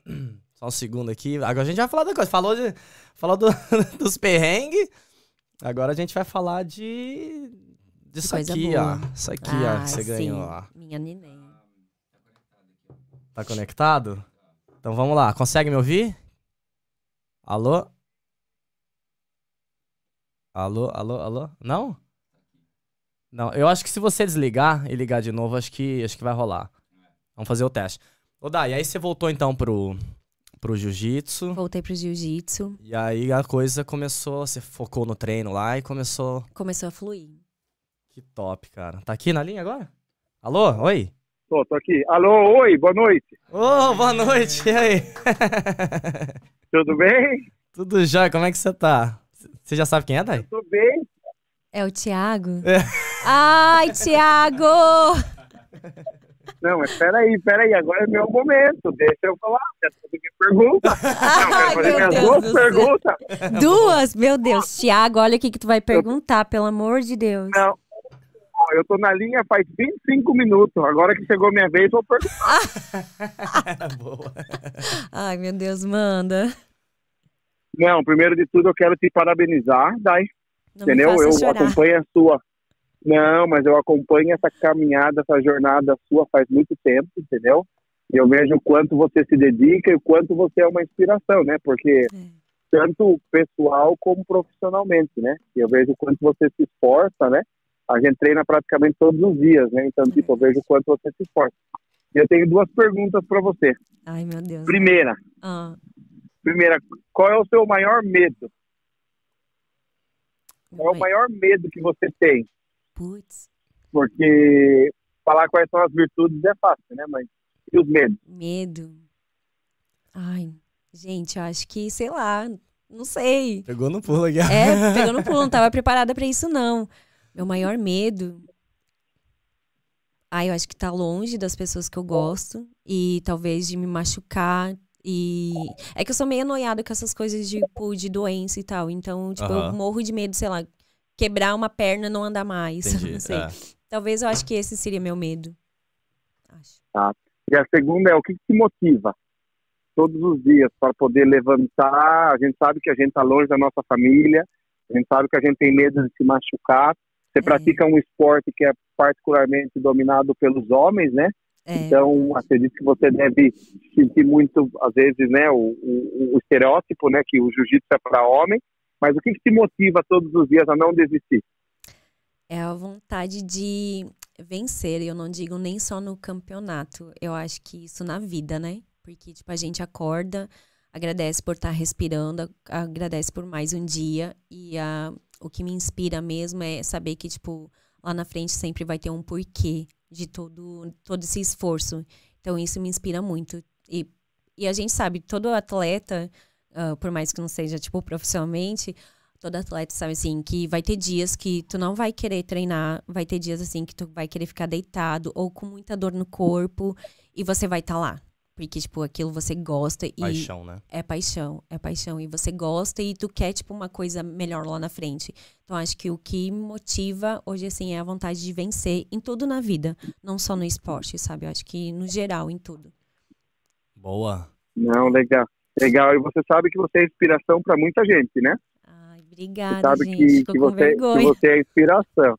Só um segundo aqui. Agora a gente vai falar da coisa. Falou, de, falou do, dos perrengues. Agora a gente vai falar de. Disso aqui, boa. ó. Isso aqui, ah, ó, que você sim. ganhou, ó. Minha neném. Tá conectado? Então vamos lá. Consegue me ouvir? Alô? Alô, alô, alô? Não? Não, eu acho que se você desligar e ligar de novo, acho que, acho que vai rolar. Vamos fazer o teste. Ô, Dai, aí você voltou então pro, pro jiu-jitsu. Voltei pro jiu-jitsu. E aí a coisa começou, você focou no treino lá e começou. Começou a fluir. Que top, cara. Tá aqui na linha agora? Alô, oi? Tô, tô aqui. Alô, oi, boa noite. Ô, oh, boa noite, e aí? Tudo bem? Tudo já, como é que você tá? Você já sabe quem é, Dai? Tudo bem. É o Thiago? É. Ai, Thiago! Não, mas peraí, peraí, agora é meu momento. Deixa eu falar, quero fazer minha pergunta. Não, quero fazer minhas duas perguntas. Duas? Meu Deus. Tiago, olha o que, que tu vai perguntar, pelo amor de Deus. Não. eu tô na linha faz 25 minutos. Agora que chegou minha vez, vou perguntar. Boa. Ai, meu Deus, manda. Não, primeiro de tudo eu quero te parabenizar, Dai. Não entendeu? Eu chorar. acompanho a sua. Não, mas eu acompanho essa caminhada, essa jornada sua faz muito tempo, entendeu? E eu vejo o quanto você se dedica e o quanto você é uma inspiração, né? Porque é. tanto pessoal como profissionalmente, né? E eu vejo o quanto você se esforça, né? A gente treina praticamente todos os dias, né? Então, tipo, eu vejo o quanto você se esforça. E eu tenho duas perguntas para você. Ai, meu Deus. Primeira. Ah. Primeira, qual é o seu maior medo? Qual é o maior medo que você tem? Putz. Porque falar quais são as virtudes é fácil, né? Mas e os medos? Medo. Ai, gente, eu acho que, sei lá, não sei. Pegou no pulo aqui. É, pegou no pulo, não tava preparada para isso, não. Meu maior medo. Ai, eu acho que tá longe das pessoas que eu gosto. E talvez de me machucar, e é que eu sou meio anoiada com essas coisas de, tipo, de doença e tal. Então, tipo, eu morro de medo, sei lá, quebrar uma perna e não andar mais. Entendi, não sei. É. Talvez eu acho que esse seria meu medo. Acho. Tá. E a segunda é o que te motiva todos os dias para poder levantar. A gente sabe que a gente está longe da nossa família, a gente sabe que a gente tem medo de se machucar. Você é. pratica um esporte que é particularmente dominado pelos homens, né? É. Então, acredito que você deve sentir muito, às vezes, né, o, o, o estereótipo, né, que o jiu-jitsu é para homem, mas o que, que te motiva todos os dias a não desistir? É a vontade de vencer, eu não digo nem só no campeonato, eu acho que isso na vida, né? Porque, tipo, a gente acorda, agradece por estar respirando, agradece por mais um dia, e a, o que me inspira mesmo é saber que, tipo, lá na frente sempre vai ter um porquê de todo, todo esse esforço. Então, isso me inspira muito. E, e a gente sabe, todo atleta, uh, por mais que não seja, tipo, profissionalmente, todo atleta sabe, assim, que vai ter dias que tu não vai querer treinar, vai ter dias, assim, que tu vai querer ficar deitado ou com muita dor no corpo e você vai estar tá lá. Porque, tipo, aquilo você gosta e. Paixão, né? É paixão, é paixão. E você gosta e tu quer, tipo, uma coisa melhor lá na frente. Então, acho que o que motiva hoje, assim, é a vontade de vencer em tudo na vida. Não só no esporte, sabe? Eu acho que no geral, em tudo. Boa. Não, legal. Legal. E você sabe que você é inspiração para muita gente, né? Ai, obrigada, você sabe gente. Que, que, você, que você é inspiração.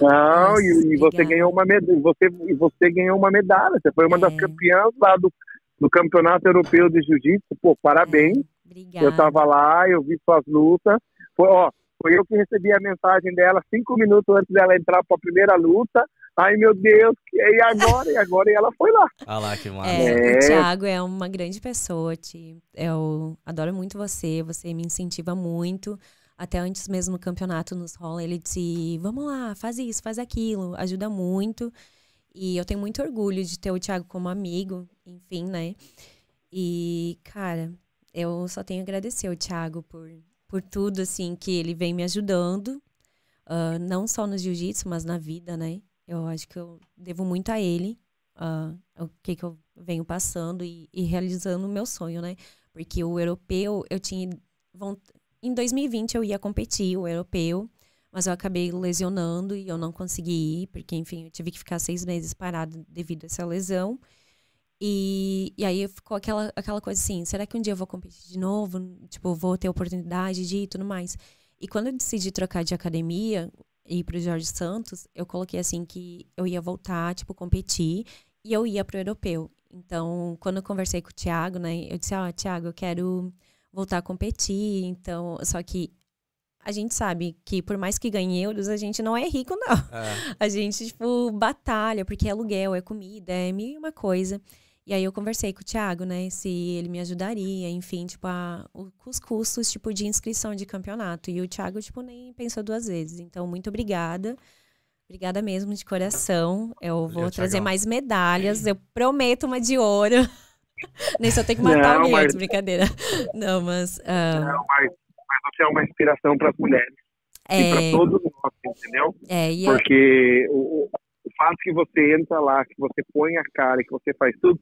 Não, Nossa, e, e você ganhou uma medalha, você, você ganhou uma medalha. Você foi uma é. das campeãs lá do, do Campeonato Europeu de Jiu-Jitsu. Pô, parabéns. Obrigada. Eu tava lá, eu vi suas lutas. Foi, ó, foi eu que recebi a mensagem dela cinco minutos antes dela entrar para a primeira luta. Ai, meu Deus, e agora? E agora? E ela foi lá. Ah lá, que massa. É, é. O Thiago é uma grande pessoa, Ti. Eu adoro muito você, você me incentiva muito. Até antes mesmo do campeonato nos rola, ele disse: vamos lá, faz isso, faz aquilo, ajuda muito. E eu tenho muito orgulho de ter o Thiago como amigo, enfim, né? E, cara, eu só tenho a agradecer ao Thiago por, por tudo, assim, que ele vem me ajudando. Uh, não só no jiu-jitsu, mas na vida, né? Eu acho que eu devo muito a ele. Uh, o que, que eu venho passando e, e realizando o meu sonho, né? Porque o europeu, eu tinha. Em 2020 eu ia competir, o europeu mas eu acabei lesionando e eu não consegui ir, porque, enfim, eu tive que ficar seis meses parado devido a essa lesão. E, e aí ficou aquela, aquela coisa assim, será que um dia eu vou competir de novo? Tipo, vou ter oportunidade de ir e tudo mais. E quando eu decidi trocar de academia ir pro Jorge Santos, eu coloquei assim que eu ia voltar, tipo, competir e eu ia pro europeu. Então, quando eu conversei com o Thiago, né, eu disse, ó, oh, Thiago, eu quero voltar a competir, então, só que a gente sabe que por mais que ganhe euros, a gente não é rico, não. É. A gente, tipo, batalha, porque é aluguel, é comida, é mil e uma coisa. E aí eu conversei com o Thiago, né, se ele me ajudaria, enfim, tipo, a, os custos, tipo, de inscrição de campeonato. E o Thiago, tipo, nem pensou duas vezes. Então, muito obrigada. Obrigada mesmo, de coração. Eu vou trazer mais medalhas. Eu prometo uma de ouro. Nem só tenho que matar não, alguém mas... brincadeira. Não, mas... Uh... Não, mas você é uma inspiração para as mulheres. É... E para todos nós, entendeu? É, e Porque o, o fato que você entra lá, que você põe a cara, que você faz tudo,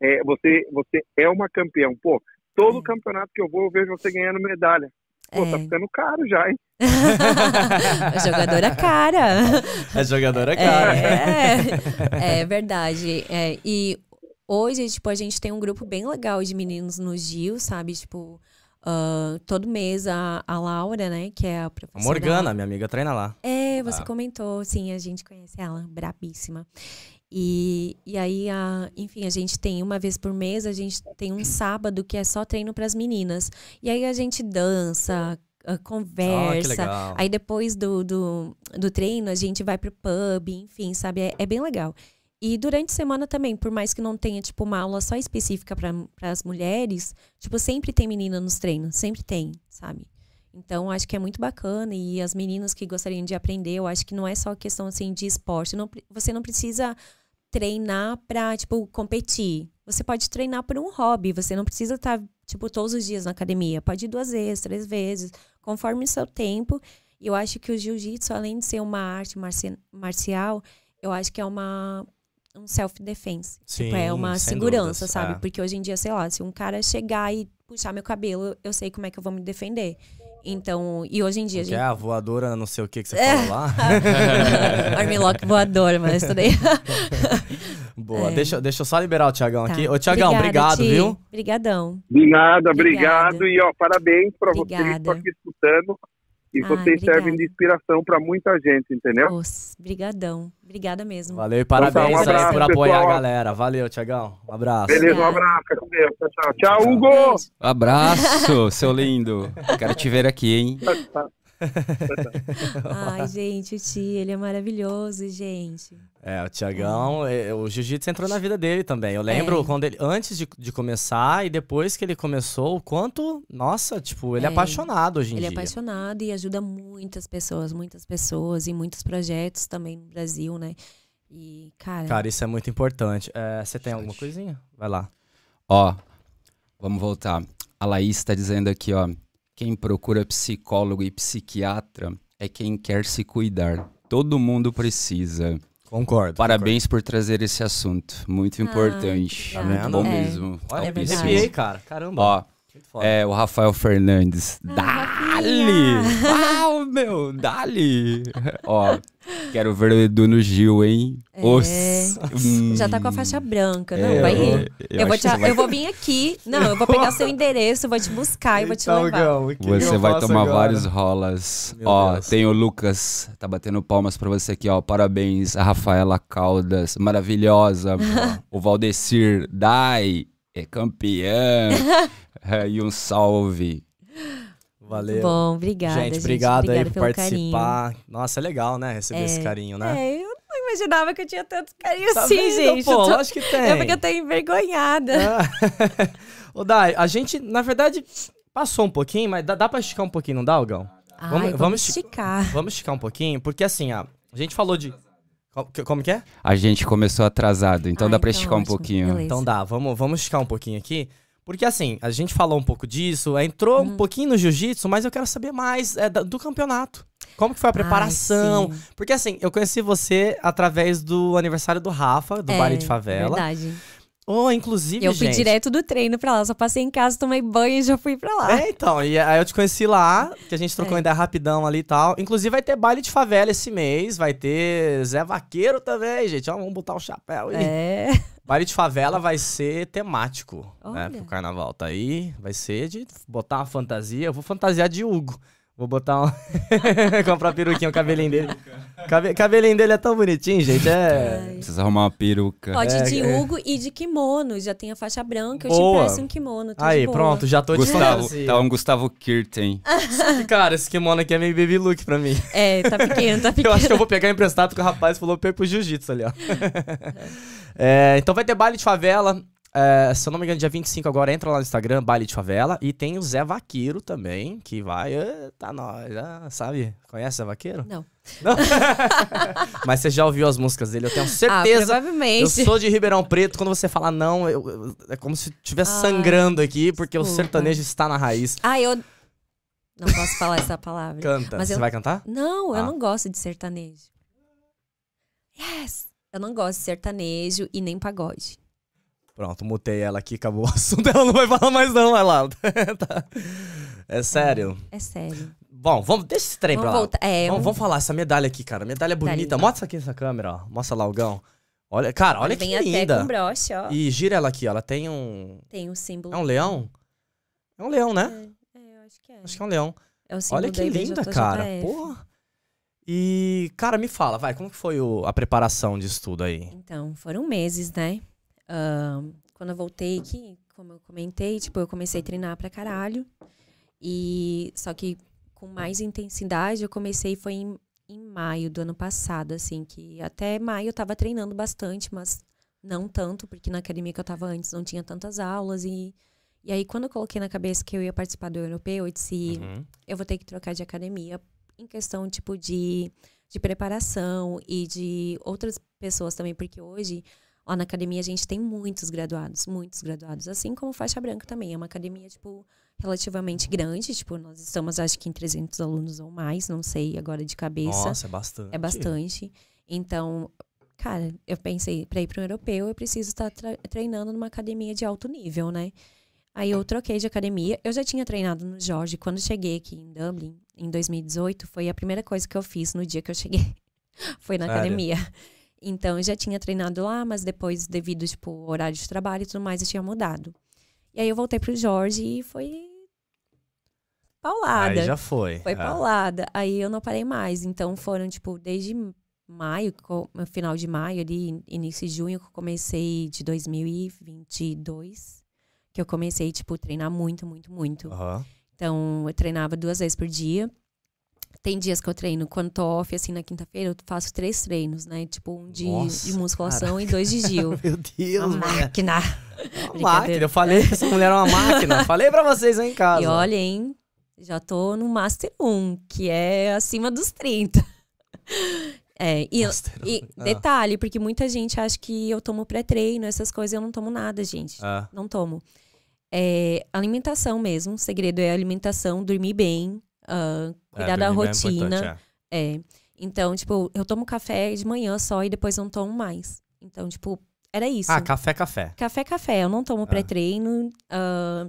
é, você, você é uma campeã. Pô, todo é. campeonato que eu vou, eu vejo você ganhando medalha. Pô, tá é. tá ficando caro já, hein? jogadora cara. É jogadora cara. É, é verdade. É, e hoje, tipo, a gente tem um grupo bem legal de meninos no Gil, sabe? Tipo, uh, todo mês a, a Laura, né, que é a professora. A Morgana, minha amiga, treina lá. É, você ah. comentou, sim, a gente conhece ela, brabíssima. E, e aí, a, enfim, a gente tem uma vez por mês, a gente tem um sábado que é só treino para as meninas. E aí a gente dança, ah, conversa. Oh, aí depois do, do, do, treino, a gente vai pro pub, enfim, sabe? É, é, bem legal. E durante a semana também, por mais que não tenha, tipo, uma aula só específica para as mulheres, tipo, sempre tem menina nos treinos, sempre tem, sabe? Então, acho que é muito bacana. E as meninas que gostariam de aprender, eu acho que não é só questão, assim, de esporte. Não, você não precisa treinar pra, tipo, competir. Você pode treinar por um hobby. Você não precisa estar, tá, tipo, todos os dias na academia. Pode ir duas vezes, três vezes, conforme o seu tempo. E eu acho que o jiu-jitsu, além de ser uma arte marci marcial, eu acho que é uma um self-defense. Tipo, é uma segurança, dúvidas, sabe? É. Porque hoje em dia, sei lá, se um cara chegar e puxar meu cabelo, eu sei como é que eu vou me defender. Então, e hoje em dia. Porque a, gente... é a voadora, não sei o que que você é. falou lá. Armlock voadora, mas isso daí. Boa, é. deixa, deixa eu só liberar o Tiagão tá. aqui. Ô, Tiagão, obrigado, viu? Obrigadão. De nada, obrigado. E, ó, parabéns pra vocês que estão aqui escutando. E ah, vocês obrigada. servem de inspiração para muita gente, entendeu? Obrigadão. Obrigada mesmo. Valeu e parabéns então, um abraço, por apoiar pessoal. a galera. Valeu, Tiagão. Um abraço. Beleza, um abraço. Tchau, tchau. Tchau, Hugo. abraço, seu lindo. Quero te ver aqui, hein? Ai, gente, o Ti, ele é maravilhoso, gente. É, o Tiagão, é. o jiu-jitsu entrou na vida dele também. Eu lembro é. quando ele, antes de, de começar e depois que ele começou, o quanto, nossa, tipo, ele é, é apaixonado hoje em ele dia. Ele é apaixonado e ajuda muitas pessoas, muitas pessoas e muitos projetos também no Brasil, né? E, cara. Cara, isso é muito importante. É, você tem alguma coisinha? Vai lá. Ó, vamos voltar. A Laís tá dizendo aqui, ó. Quem procura psicólogo e psiquiatra é quem quer se cuidar. Todo mundo precisa. Concordo. Parabéns concordo. por trazer esse assunto. Muito importante. Tá vendo? Bom é. mesmo. Olha, é arrepiei, cara. Caramba. Ó, é, o Rafael Fernandes. Ah, Dali! Uau, meu, dali! Ó, quero ver o Edu no Gil, hein? É. Os... Hum. Já tá com a faixa branca, não? É, vai ir. Eu, eu, vou te, vai... eu vou vir aqui, não, eu vou pegar seu endereço, vou te buscar e vou te então, levar. você vai tomar agora? vários rolas. Meu ó, Deus. tem o Lucas, tá batendo palmas pra você aqui, ó. Parabéns, a Rafaela Caldas, maravilhosa. o Valdecir, Dai, é campeã. e um salve. Valeu. Bom, obrigada. Gente, obrigado aí por participar. Carinho. Nossa, é legal, né? Receber é, esse carinho, né? É, eu não imaginava que eu tinha tanto carinho tá assim, vendo, gente. Pô, tô... acho que tem. É porque eu tô envergonhada. É. Ô, Dai, a gente, na verdade, passou um pouquinho, mas dá, dá pra esticar um pouquinho, não dá, Algão? Ai, vamos, vamos esticar. Vamos esticar um pouquinho, porque assim, ó, a gente falou de. Como que é? A gente começou atrasado, então ah, dá pra então esticar ótimo. um pouquinho. Beleza. Então dá, vamos, vamos esticar um pouquinho aqui. Porque assim, a gente falou um pouco disso, entrou uhum. um pouquinho no jiu-jitsu, mas eu quero saber mais é, do campeonato. Como que foi a preparação? Ai, Porque assim, eu conheci você através do aniversário do Rafa, do é, Baile de Favela. Verdade. Oh, inclusive, Eu fui gente... direto do treino pra lá, só passei em casa, tomei banho e já fui pra lá. É, então, e aí eu te conheci lá, que a gente trocou é. ideia rapidão ali e tal. Inclusive vai ter baile de favela esse mês, vai ter Zé Vaqueiro também, gente. Ó, vamos botar o chapéu aí. É. Baile de favela vai ser temático, né, Olha. né, pro carnaval. Tá aí, vai ser de botar uma fantasia. Eu vou fantasiar de Hugo. Vou botar um. Comprar peruquinha, o cabelinho dele. Cabe... Cabelinho dele é tão bonitinho, gente. É. Ai. Precisa arrumar uma peruca. Pode é, de é. Hugo e de kimono. Já tem a faixa branca. Eu Boa. te peço um kimono. Aí, pronto, já tô Gustavo, de Tá um Gustavo Kirten. Cara, esse kimono aqui é meio baby look pra mim. É, tá pequeno, tá pequeno. eu acho que eu vou pegar emprestado porque o rapaz falou pra ir pro jiu-jitsu ali, ó. é, então vai ter baile de favela. É, se eu não me engano, dia 25 agora entra lá no Instagram, Baile de Favela. E tem o Zé Vaqueiro também, que vai. Tá nós, sabe? Conhece o Zé Vaqueiro? Não. não? Mas você já ouviu as músicas dele, eu tenho certeza. Ah, provavelmente. Eu sou de Ribeirão Preto, quando você fala não, eu, eu, é como se estivesse sangrando aqui, porque desculpa. o sertanejo está na raiz. Ah, eu. Não posso falar essa palavra. Canta. Mas você eu... vai cantar? Não, ah. eu não gosto de sertanejo. Yes! Eu não gosto de sertanejo e nem pagode. Pronto, mutei ela aqui, acabou o assunto. Ela não vai falar mais, não, vai lá. tá. É sério? É sério. Bom, vamos, deixa esse trem vamos pra lá. Voltar. É, vamos, vamos falar, essa medalha aqui, cara. Medalha bonita. Mostra aqui nessa câmera, ó. Mostra lá o Gão. Olha, cara, olha Vem que linda. Até com broche, ó. E gira ela aqui, ó. Ela tem um. Tem um símbolo. É um leão? É um leão, né? É, é eu acho que é. Acho que é um leão. É o símbolo olha que da linda, cara. Porra. E, cara, me fala, vai, como que foi o- a preparação de estudo aí? Então, foram meses, né? Ahn, quando eu voltei aqui, como eu comentei, tipo, eu comecei a treinar pra caralho. E só que com mais intensidade, eu comecei foi em, em maio do ano passado, assim, que até maio eu tava treinando bastante, mas não tanto, porque na academia que eu tava antes não tinha tantas aulas e e aí quando eu coloquei na cabeça que eu ia participar do europeu, eu disse, Uhum. eu vou ter que trocar de academia em questão tipo de, de preparação e de outras pessoas também, porque hoje lá na academia a gente tem muitos graduados, muitos graduados, assim como faixa branca também. É uma academia tipo relativamente grande, tipo nós estamos acho que em 300 alunos ou mais, não sei agora de cabeça. Nossa, é bastante. É bastante. Então, cara, eu pensei, para ir para um europeu, eu preciso estar tra- treinando numa academia de alto nível, né? Aí eu troquei de academia. Eu já tinha treinado no Jorge. Quando cheguei aqui em Dublin, em 2018, foi a primeira coisa que eu fiz no dia que eu cheguei. foi na Sério? academia. Então, eu já tinha treinado lá, mas depois, devido, tipo, horário de trabalho e tudo mais, eu tinha mudado. E aí eu voltei pro Jorge e foi paulada. Aí já foi. Foi é. paulada. Aí eu não parei mais. Então foram, tipo, desde maio, final de maio, ali, início de junho, que eu comecei de 2022, que eu comecei, tipo, treinar muito, muito, muito. Aham. Então, eu treinava duas vezes por dia. Tem dias que eu treino, quando tô off, assim, na quinta-feira, eu faço três treinos, né? Tipo, um de, Nossa, de musculação e dois de Gil. Meu Deus, Uma mulher. máquina. É Uma máquina. Eu falei que essa mulher era uma máquina. falei pra vocês aí em casa. E olha, hein? Já tô no Master 1, que é acima dos 30. É, e, e. Ah. detalhe, porque muita gente acha que eu tomo pré-treino, essas coisas, eu não tomo nada, gente. Ah, Não tomo. É, alimentação mesmo, o segredo é alimentação, dormir bem, ah, cuidar é, da rotina. é. É. Então, tipo, eu tomo café de manhã só e depois não tomo mais. Então, tipo, era isso. Ah, café, café. Café, café. Eu não tomo pré-treino, ah,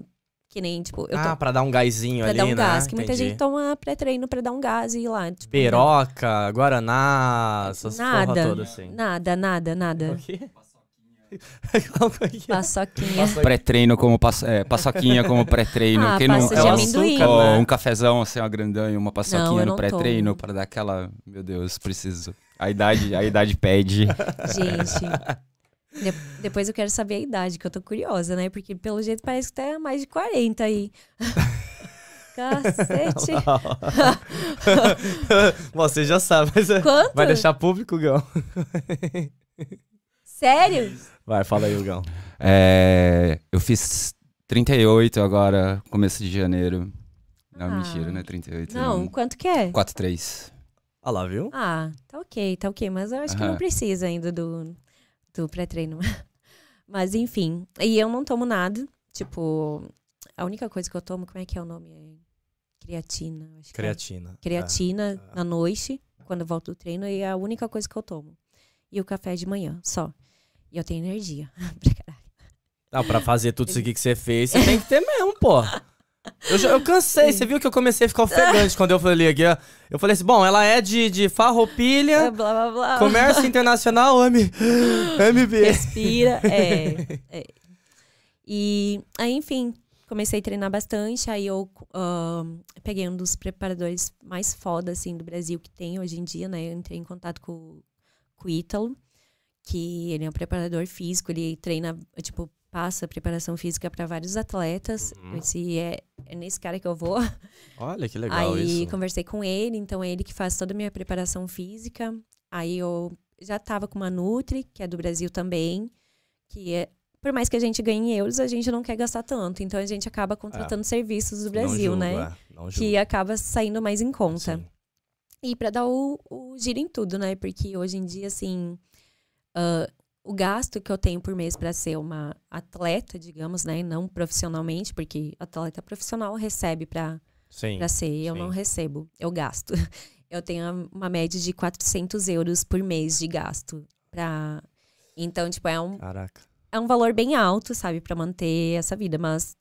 que nem, tipo, eu ah, pra dar um gásinho pra ali, dar um né? gás. Que muita Entendi. gente toma pré-treino pra dar um gás e ir lá. Tipo, Peroca, Guaraná, essas Nada. toda assim. Nada, nada, O nada. quê? Paçoquinha. Pré-treino como paço, é, paçoquinha como pré-treino. Ah, Quem não passa de é um amendoim. açúcar, né? um cafezão assim, uma grandão e uma Não, paçoquinha eu no não pré-treino para dar aquela, meu Deus, preciso. A idade, a idade pede. Gente. de- depois eu quero saber a idade, que eu tô curiosa, né? Porque pelo jeito parece que tá mais de 40 aí. Cacete. Você já sabe, mas é- Quanto? vai deixar público, Gão. Sério? Vai, fala aí, Gão. É, eu fiz 38 agora, começo de janeiro. Não, Ah. mentira, né? 38. Não, quanto que é? 4-3. Olha lá, viu? Ah, tá ok, tá ok. Mas eu acho que não precisa ainda do, do pré-treino. Mas enfim. E eu não tomo nada. Tipo, a única coisa que eu tomo, como é que é o nome? É creatina. Acho que é. Creatina. Creatina É. na noite, quando eu volto do treino, e é a única coisa que eu tomo. E o café de manhã, só. E eu tenho energia. pra caralho. Não, pra fazer tudo isso aqui que você fez, você tem que ter mesmo, pô. Eu, já- eu cansei, você viu que eu comecei a ficar ofegante quando eu falei aqui, ó. Eu falei assim, bom, ela é de, de farroupilha, blá, blá, blá. comércio internacional, M, MB. Respira. É, é. E aí, enfim, comecei a treinar bastante. Aí eu ahn, peguei um dos preparadores mais foda, assim, do Brasil que tem hoje em dia, né? Eu entrei em contato com, com o Ítalo, que ele é um preparador físico, ele treina, tipo, passa preparação física para vários atletas. Uhum. Eu disse, é, é nesse cara que eu vou. Olha que legal Aí isso. conversei com ele, então é ele que faz toda a minha preparação física. Aí eu já tava com uma Nutri, que é do Brasil também, que é por mais que a gente ganhe em euros, a gente não quer gastar tanto. Então a gente acaba contratando serviços do Brasil, julgo, né? É. Que acaba saindo mais em conta. Sim. E para dar o, o giro em tudo, né? Porque hoje em dia, assim, ah, o gasto que eu tenho por mês para ser uma atleta, digamos, né? Não profissionalmente, porque atleta profissional recebe para ser, eu sim. não recebo, eu gasto. Eu tenho uma média de 400 euros por mês de gasto. Pra... Então, tipo, é um, Caraca. é um valor bem alto, sabe, para manter essa vida, mas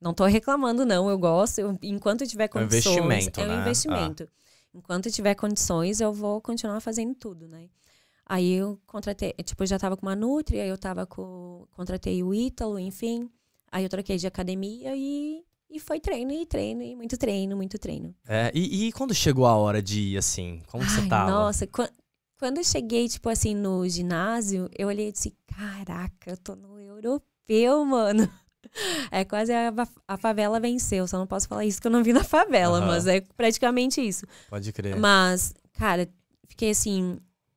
não tô reclamando, não. Eu gosto. Eu, enquanto eu tiver condições. É um investimento. É um né? investimento. Ah. Enquanto eu tiver condições, eu vou continuar fazendo tudo, né? Aí eu contratei, tipo, eu já tava com uma Nutri, aí eu tava com. Contratei o Ítalo, enfim. Aí eu troquei de academia e, e foi treino e treino, e muito treino, muito treino. É, e, e quando chegou a hora de ir, assim, como Ai, você tava? Nossa, quando, quando eu cheguei, tipo assim, no ginásio, eu olhei e disse, caraca, eu tô no europeu, mano. É quase a, a favela venceu. Só não posso falar isso que eu não vi na favela, uhum. mas é praticamente isso. Pode crer. Mas, cara, fiquei assim,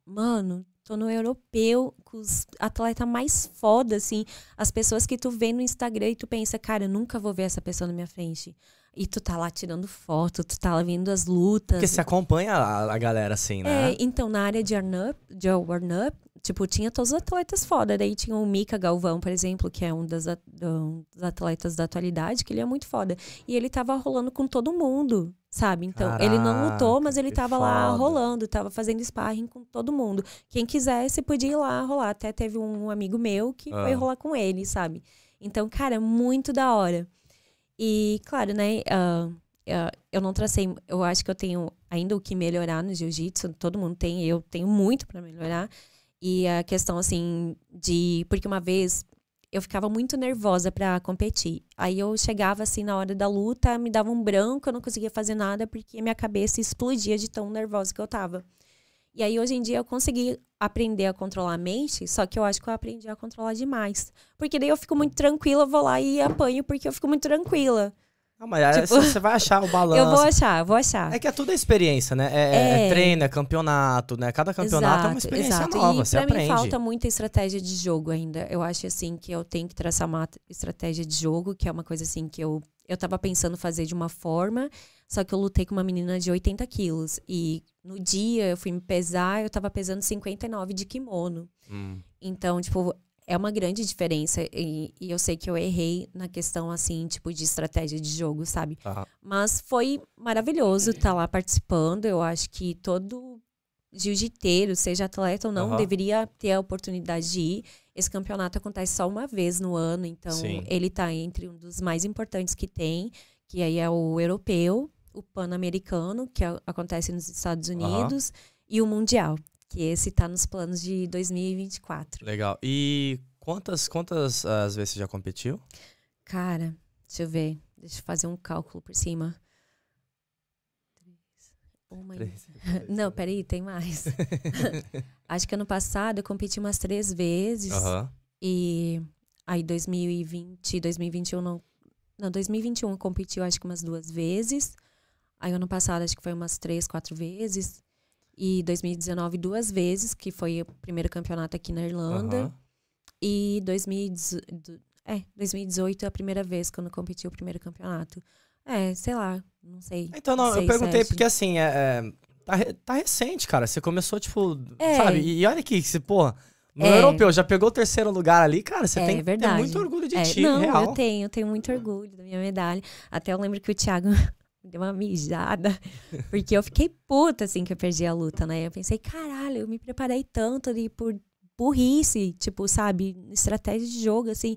mano, tô no europeu com os atletas mais foda, assim. As pessoas que tu vê no Instagram e tu pensa, cara, eu nunca vou ver essa pessoa na minha frente. E tu tá lá tirando foto, tu tá lá vendo as lutas. Porque você acompanha a, a galera assim, né? É, então na área de Arnup, de Warnup, tipo, tinha todos os atletas foda. Daí tinha o Mika Galvão, por exemplo, que é um, das, um dos atletas da atualidade, que ele é muito foda. E ele tava rolando com todo mundo, sabe? Então, Caraca, ele não lutou, mas ele tava foda. lá rolando, tava fazendo sparring com todo mundo. Quem quisesse podia ir lá rolar. Até teve um amigo meu que ah. foi rolar com ele, sabe? Então, cara, muito da hora. E, claro, né? Uh, uh, eu não tracei. Eu acho que eu tenho ainda o que melhorar no jiu-jitsu. Todo mundo tem, eu tenho muito para melhorar. E a questão, assim, de. Porque uma vez eu ficava muito nervosa para competir. Aí eu chegava, assim, na hora da luta, me dava um branco, eu não conseguia fazer nada porque minha cabeça explodia de tão nervosa que eu tava. E aí, hoje em dia, eu consegui aprender a controlar a mente, só que eu acho que eu aprendi a controlar demais. Porque daí eu fico muito tranquila, vou lá e apanho porque eu fico muito tranquila. Não, mas tipo, você vai achar o balanço. Eu vou achar, eu vou achar. É que é tudo a experiência, né? É, é, é treino, é campeonato, né? Cada campeonato exato, é uma experiência exato. nova, e você pra aprende. mim falta muita estratégia de jogo ainda. Eu acho, assim, que eu tenho que traçar uma estratégia de jogo, que é uma coisa, assim, que eu, eu tava pensando fazer de uma forma, só que eu lutei com uma menina de 80 quilos. E no dia eu fui me pesar, eu tava pesando 59 de kimono. Hum. Então, tipo, é uma grande diferença. E, e, eu sei que eu errei na questão, assim, tipo, de estratégia de jogo, sabe? Mas foi maravilhoso estar tá lá participando. Eu acho que todo jiu-jiteiro, seja atleta ou não, uhum. deveria ter a oportunidade de ir. Esse campeonato acontece só uma vez no ano, então Sim. ele está entre um dos mais importantes que tem, que aí é o europeu, o pan-americano, que acontece nos Estados Unidos, uhum. e o mundial, que esse tá nos planos de 2024. Legal. E quantas, quantas uh, vezes você já competiu? Cara, deixa eu ver. Deixa eu fazer um cálculo por cima. Uma... Três, Não, peraí, tem mais. Acho que ano passado eu competi umas três vezes. Uhum. E aí 2020, 2021 não. Não, 2021 eu competi, acho que umas duas vezes. Aí ano passado acho que foi umas três, quatro vezes. E 2019 duas vezes, que foi o primeiro campeonato aqui na Irlanda. Uhum. E 2018, é, 2018 é a primeira vez eu competi o primeiro campeonato. É, sei lá, não sei. Então, não, eu perguntei sete. porque assim, é, é, tá, tá recente, cara. Você começou, tipo, é. sabe? E, e olha aqui, você, porra, no é. europeu já pegou o terceiro lugar ali, cara. Você é, tem ter muito orgulho de é, ti, não, real. Eu tenho, eu tenho muito orgulho da minha medalha. Até eu lembro que o Thiago deu uma mijada, porque eu fiquei puta assim que eu perdi a luta, né? Eu pensei, caralho, eu me preparei tanto ali por burrice, tipo, sabe, estratégia de jogo, assim.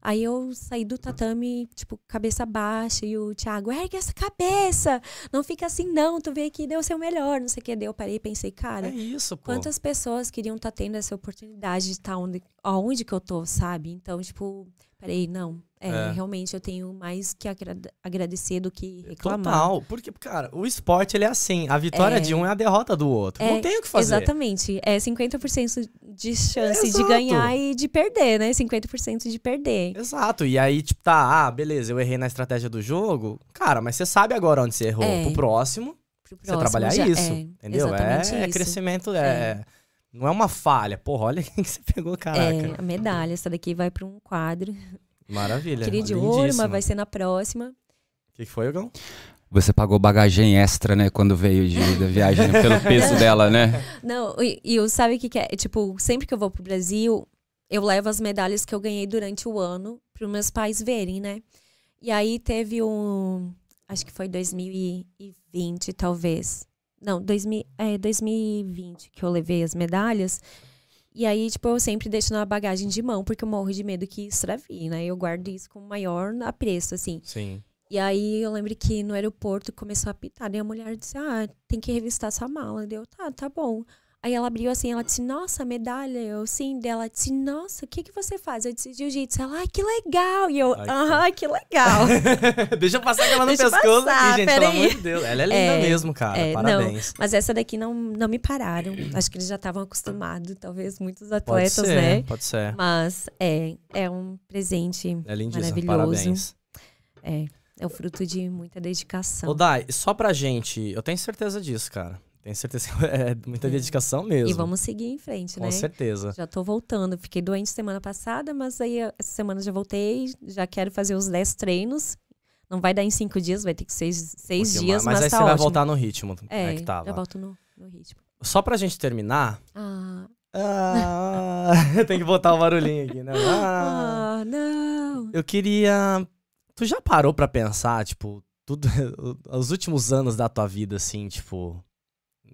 Aí eu saí do tatame, tipo, cabeça baixa, e o Thiago, ergue essa cabeça! Não fica assim, não, tu veio aqui deu o seu melhor, não sei o que. Daí eu parei e pensei, cara, é isso, pô. quantas pessoas queriam estar tá tendo essa oportunidade de estar tá onde, aonde que eu tô, sabe? Então, tipo, Parei, não. É, é, realmente eu tenho mais que agradecer do que reclamar. Total, porque, cara, o esporte ele é assim: a vitória é, de um é a derrota do outro. É, não tem o que fazer. Exatamente. É 50% de chance Exato. de ganhar e de perder, né? 50% de perder. Exato. E aí, tipo, tá, ah, beleza, eu errei na estratégia do jogo. Cara, mas você sabe agora onde você errou. É. Pro próximo, Pro próximo você trabalhar já, isso. É, entendeu? É, é crescimento, é. Não é uma falha. Porra, olha quem que você pegou, caraca. É, a medalha. Essa daqui vai para um quadro. Maravilha. Queria de ouro, mas vai ser na próxima. O que, que foi, Gão? Você pagou bagagem extra, né? Quando veio de, da viagem, pelo peso dela, né? Não, e, e sabe o que, que é? Tipo, sempre que eu vou pro Brasil, eu levo as medalhas que eu ganhei durante o ano para meus pais verem, né? E aí teve um. Acho que foi 2020, talvez. Não, 2000, é, 2020 que eu levei as medalhas. E aí, tipo, eu sempre deixo na bagagem de mão, porque eu morro de medo que extravie, né? Eu guardo isso com o maior apreço, assim. Sim. E aí eu lembro que no aeroporto começou a apitar, e a mulher disse, ah, tem que revistar sua mala. Deu, tá, tá bom. Aí ela abriu assim, ela disse, nossa, medalha. Eu, sim, dela disse, nossa, o que que você faz? Eu disse, jiu-jitsu. Ela, ai, que legal. E eu, aham, que legal. Deixa eu passar aquela no Deixa pescoço passar, aqui, gente, pelo aí. amor de Deus. Ela é linda é, mesmo, cara, é, parabéns. Não, mas essa daqui não, não me pararam. Acho que eles já estavam acostumados, talvez muitos atletas, pode ser, né? Pode ser. Mas é, é um presente é maravilhoso. Parabéns. É, é o fruto de muita dedicação. Ô, Dai, só pra gente, eu tenho certeza disso, cara. Tenho certeza que é muita dedicação mesmo. E vamos seguir em frente, né? Com certeza. Já tô voltando. Fiquei doente semana passada, mas aí essa semana já voltei. Já quero fazer os 10 treinos. Não vai dar em cinco dias, vai ter que ser seis, um dias, mas, mas aí tá você ótimo. vai voltar no ritmo é, é que tava. já volto no, no ritmo. Só pra gente terminar... Ah... Ah, tem que botar o barulhinho aqui, né? Ah, ah, não. Eu queria. Tu já parou pra pensar, tipo, tudo, os últimos anos da tua vida, assim, tipo,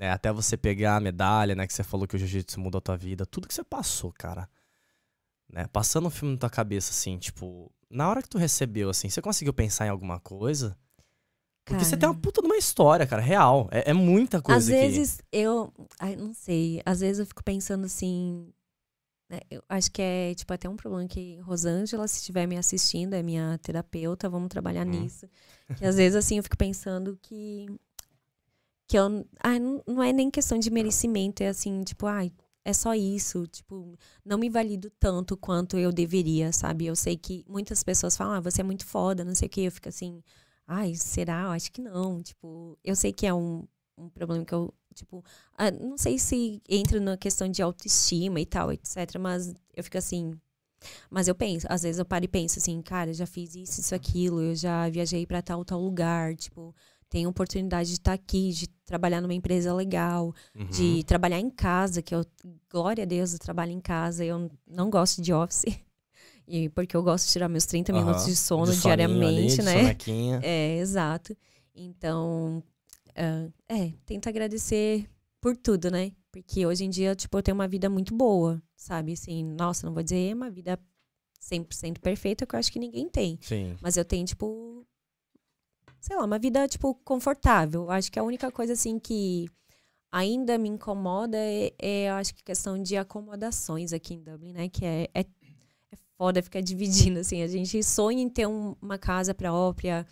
né, até você pegar a medalha, né, que você falou que o jiu-jitsu mudou a tua vida, tudo que você passou, cara. Né, passando um filme na tua cabeça, assim, tipo, na hora que tu recebeu, assim, você conseguiu pensar em alguma coisa? Porque cara, você tem uma puta de uma história, cara, real. É, é muita coisa Às vezes que... eu. Ai, não sei. Às vezes eu fico pensando assim. Né, eu acho que é, tipo, até um problema que Rosângela, se estiver me assistindo, é minha terapeuta, vamos trabalhar hum. nisso. Que às vezes, assim, eu fico pensando que que eu. Ah, não, não é nem questão de merecimento, é assim, tipo, ai, é só isso. Tipo, não me valido tanto quanto eu deveria, sabe? Eu sei que muitas pessoas falam, ah, você é muito foda, não sei o quê. Eu fico assim, ai, será? Eu acho que não. Tipo, eu sei que é um, um problema que eu, tipo, ah, não sei se entra na questão de autoestima e tal, etc. Mas eu fico assim. Mas eu penso, às vezes eu paro e penso assim, cara, eu já fiz isso, isso, aquilo, eu já viajei para tal, tal lugar, tipo, tenho oportunidade de estar tá aqui, de trabalhar numa empresa legal, uhum. de trabalhar em casa, que eu, glória a Deus, eu trabalho em casa, eu não gosto de office. E porque eu gosto de tirar meus 30 uhum. minutos de sono de diariamente, ali, né? De é, exato. Então, uh, é, tento agradecer por tudo, né? Porque hoje em dia, tipo, eu tenho uma vida muito boa, sabe? Assim, nossa, não vou dizer uma vida 100% perfeita, que eu acho que ninguém tem. Sim. Mas eu tenho, tipo, sei lá, uma vida, tipo, confortável. Acho que a única coisa, assim, que ainda me incomoda é, é acho que questão de acomodações aqui em Dublin, né? Que é, é, é foda ficar dividindo, assim. A gente sonha em ter um, uma casa própria,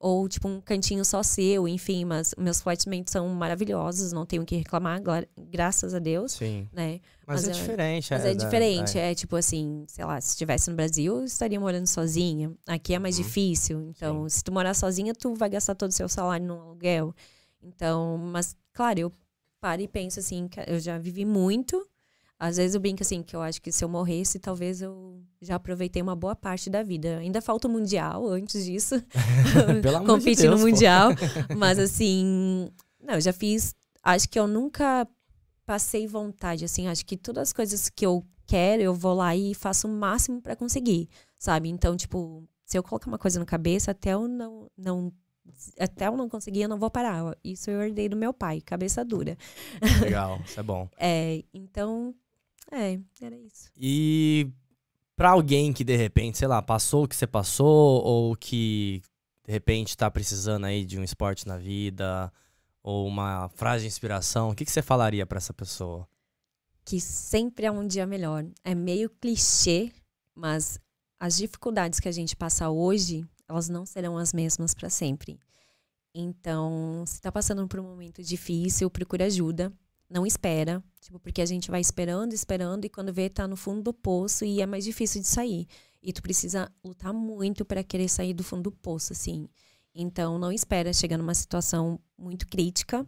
ou tipo um cantinho só seu, enfim, mas meus flatmates são maravilhosos, não tenho o que reclamar, graças a Deus, Sim. né? Mas, mas é, é, diferente, Mas é, é diferente, é. é. tipo assim, sei lá, se estivesse no Brasil, eu estaria morando sozinha. Aqui é mais uhum. difícil, então Sim. se tu morar sozinha, tu vai gastar todo o seu salário no aluguel. Então, mas claro, eu paro e penso assim, eu já vivi muito, às vezes eu brinco assim, que eu acho que se eu morresse, talvez eu já aproveitei uma boa parte da vida. Ainda falta o Mundial antes disso. Competir de no Mundial. Mas assim, não, eu já fiz. Acho que eu nunca passei vontade, assim. Acho que todas as coisas que eu quero, eu vou lá e faço o máximo para conseguir, sabe? Então, tipo, se eu colocar uma coisa na cabeça, até eu não, não até eu não conseguir, eu não vou parar. Isso eu herdei do meu pai, cabeça dura. Legal, isso é bom. é, então, é, era isso. E para alguém que de repente, sei lá, passou o que você passou ou que de repente tá precisando aí de um esporte na vida ou uma frase de inspiração, o que, que você falaria para essa pessoa? Que sempre é um dia melhor. É meio clichê, mas as dificuldades que a gente passa hoje, elas não serão as mesmas para sempre. Então, se tá passando por um momento difícil, procure ajuda não espera, tipo, porque a gente vai esperando, esperando, e quando vê, tá no fundo do poço e é mais difícil de sair. E tu precisa lutar muito para querer sair do fundo do poço, assim. Então, não espera chegar numa situação muito crítica.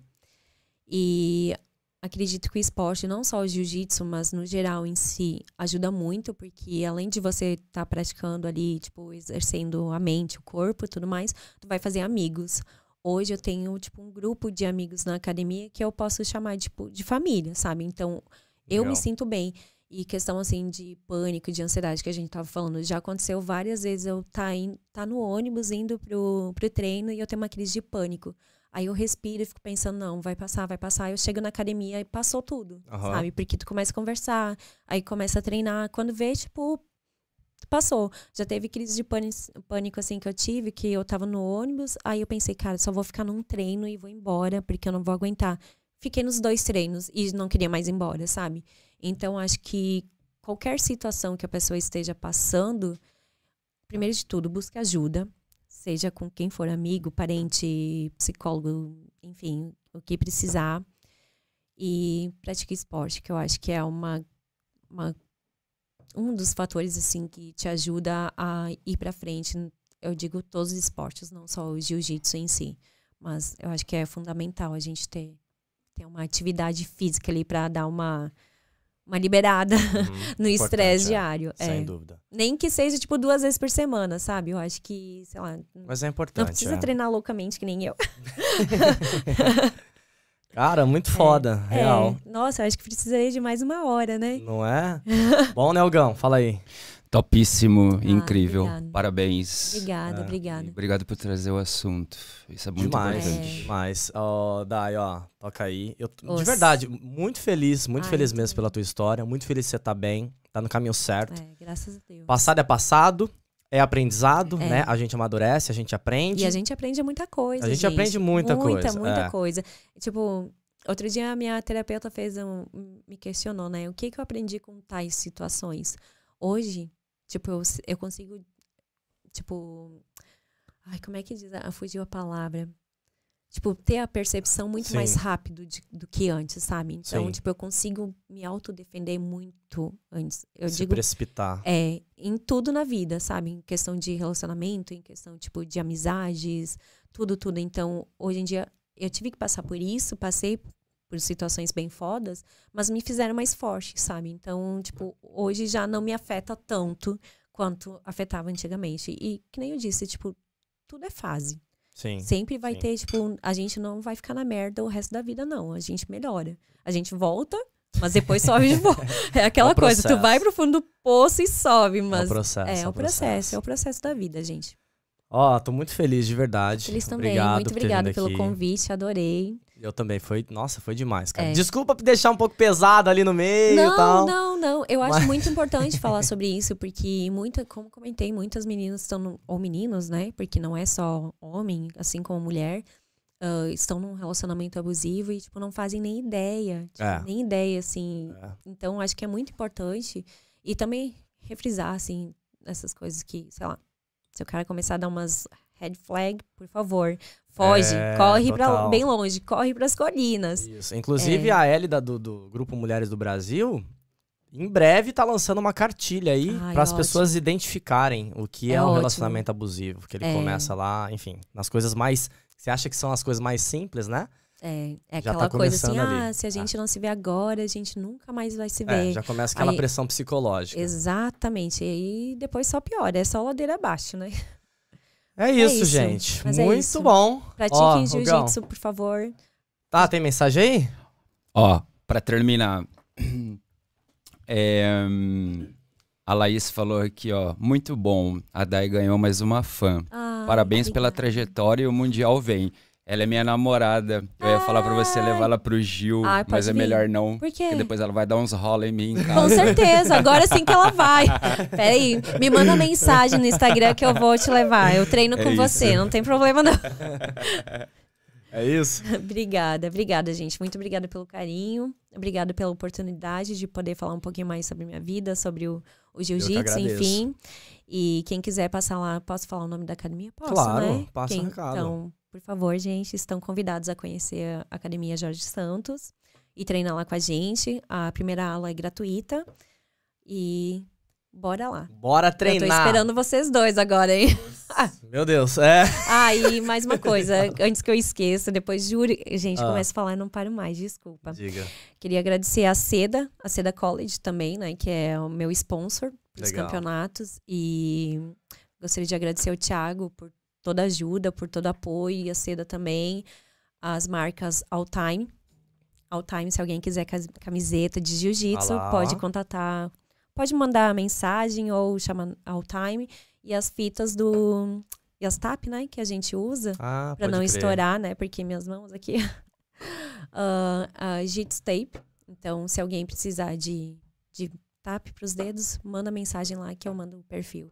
E acredito que o esporte, não só o jiu-jitsu, mas no geral em si, ajuda muito, porque além de você estar tá praticando ali, tipo, exercendo a mente, o corpo e tudo mais, tu vai fazer amigos. Hoje eu tenho, tipo, um grupo de amigos na academia que eu posso chamar, tipo, de família, sabe? Então, eu Legal. me sinto bem. E questão, assim, de pânico, de ansiedade que a gente tava falando, já aconteceu várias vezes eu tá, in, tá no ônibus indo pro, pro treino e eu tenho uma crise de pânico. Aí eu respiro e fico pensando, não, vai passar, vai passar. Aí eu chego na academia e passou tudo, uhum. sabe? Porque tu começa a conversar, aí começa a treinar. Quando vê, tipo, passou. Já teve crise de pânico, pânico, assim, que eu tive, que eu tava no ônibus, aí eu pensei, cara, só vou ficar num treino e vou embora, porque eu não vou aguentar. Fiquei nos dois treinos e não queria mais ir embora, sabe? Então, acho que qualquer situação que a pessoa esteja passando, primeiro de tudo, busque ajuda, seja com quem for amigo, parente, psicólogo, enfim, o que precisar. E pratique esporte, que eu acho que é uma, uma um dos fatores assim que te ajuda a ir para frente. Eu digo todos os esportes, não só o jiu-jitsu em si, mas eu acho que é fundamental a gente ter, ter uma atividade física ali para dar uma uma liberada uhum, no estresse é. diário. É. Sem dúvida. Nem que seja, tipo, duas vezes por semana, sabe? Eu acho que, sei lá. Mas é importante. Não precisa é. treinar loucamente, que nem eu. Cara, muito é, foda, é, real. É. Nossa, acho que precisaria de mais uma hora, né? Não é? Bom, Nelgão, fala aí. Topíssimo, ah, incrível. Obrigada. Parabéns. Obrigada, é. obrigada. Obrigado por trazer o assunto. Isso é muito demais, importante. É. Demais. Oh, Dai, ó, toca aí. Eu, de verdade, muito feliz, muito Ai, feliz mesmo pela tua história. Muito feliz que você tá bem, tá no caminho certo. É, graças a Deus. Passado é passado. É aprendizado, é. né? A gente amadurece, a gente aprende. E a gente aprende muita coisa. A gente, gente. aprende muita, muita coisa. Muita, muita é. coisa. Tipo, outro dia a minha terapeuta fez um. me questionou, né? O que, que eu aprendi com tais situações? Hoje, tipo, eu, eu consigo. Tipo. Ai, como é que diz? Ah, fugiu a palavra tipo, ter a percepção muito Sim. mais rápido de, do que antes, sabe? Então, Sim. tipo, eu consigo me autodefender muito antes. Eu Se digo, precipitar. É, em tudo na vida, sabe? Em questão de relacionamento, em questão, tipo, de amizades, tudo, tudo. Então, hoje em dia, eu tive que passar por isso, passei por situações bem fodas, mas me fizeram mais forte, sabe? Então, tipo, hoje já não me afeta tanto quanto afetava antigamente. E, que nem eu disse, tipo, tudo é fase. Sim. Sempre vai sim. ter, tipo, a gente não vai ficar na merda o resto da vida, não. A gente melhora. A gente volta, mas depois sobe de volta. É aquela é coisa, tu vai pro fundo do poço e sobe, mas. É o processo. É, é o processo, é o processo da vida, gente. Ó, oh, tô muito feliz, de verdade. Feliz também. Obrigado muito obrigada pelo aqui. convite, adorei. Eu também, foi, nossa, foi demais, cara. É. Desculpa deixar um pouco pesado ali no meio não, e tal. Não, não, eu acho muito importante falar sobre isso, porque muita, como comentei, muitas meninas estão, ou meninos, né, porque não é só homem, assim como mulher, uh, estão num relacionamento abusivo e, tipo, não fazem nem ideia, tipo, é. nem ideia, assim. É. Então, acho que é muito importante e também refrisar, assim, essas coisas que, sei lá, se o cara começar a dar umas red flag, por favor, foge, é, corre para bem longe, corre para as colinas. Isso. Inclusive é. a Elida do, do Grupo Mulheres do Brasil, em breve tá lançando uma cartilha aí para as pessoas identificarem o que é, é um relacionamento abusivo, que ele é. começa lá, enfim, nas coisas mais, você acha que são as coisas mais simples, né? É, é já aquela tá coisa assim, ali. ah, se a gente ah. não se vê agora, a gente nunca mais vai se é, ver. É, já começa aquela aí, pressão psicológica. Exatamente. E aí depois só piora, é só ladeira abaixo, né? É isso, é isso. gente. Mas é Muito é isso. bom. Pratiquem jiu-jitsu, por favor. Tá, tem mensagem aí? Ó, pra terminar. É, a Laís falou aqui, ó. Muito bom. A Dai ganhou mais uma fã. Ai, Parabéns obrigada. pela trajetória e o Mundial vem. Ela é minha namorada. Eu ia falar pra você levar ela pro Gil, Ai, mas é vir. melhor não. Por quê? Porque depois ela vai dar uns rola em mim em casa. Com certeza, agora sim que ela vai. Peraí, me manda mensagem no Instagram que eu vou te levar. Eu treino é com isso. você, não tem problema não. É isso? obrigada, obrigada, gente. Muito obrigada pelo carinho. Obrigada pela oportunidade de poder falar um pouquinho mais sobre minha vida, sobre o, o jiu-jitsu, enfim. E quem quiser passar lá, posso falar o nome da academia? Posso, claro, né? passa quem, recado. Então, por favor, gente, estão convidados a conhecer a Academia Jorge Santos e treinar lá com a gente. A primeira aula é gratuita. E bora lá. Bora treinar. Eu tô esperando vocês dois agora, hein? Meu Deus, é. Ah, e mais uma coisa, antes que eu esqueça, depois juro, gente, ah. começa a falar e não paro mais, desculpa. Diga. Queria agradecer a Seda, a Seda College também, né, que é o meu sponsor dos campeonatos e gostaria de agradecer ao Thiago por toda ajuda, por todo apoio, e a Seda também, as marcas All Time. All Time, se alguém quiser camiseta de jiu-jitsu, pode contatar, pode mandar mensagem ou chamar All Time. E as fitas do e as TAP, né, que a gente usa ah, para não crer. estourar, né, porque minhas mãos aqui. uh, a Jits Tape. Então, se alguém precisar de, de TAP para os dedos, manda mensagem lá que eu mando o perfil.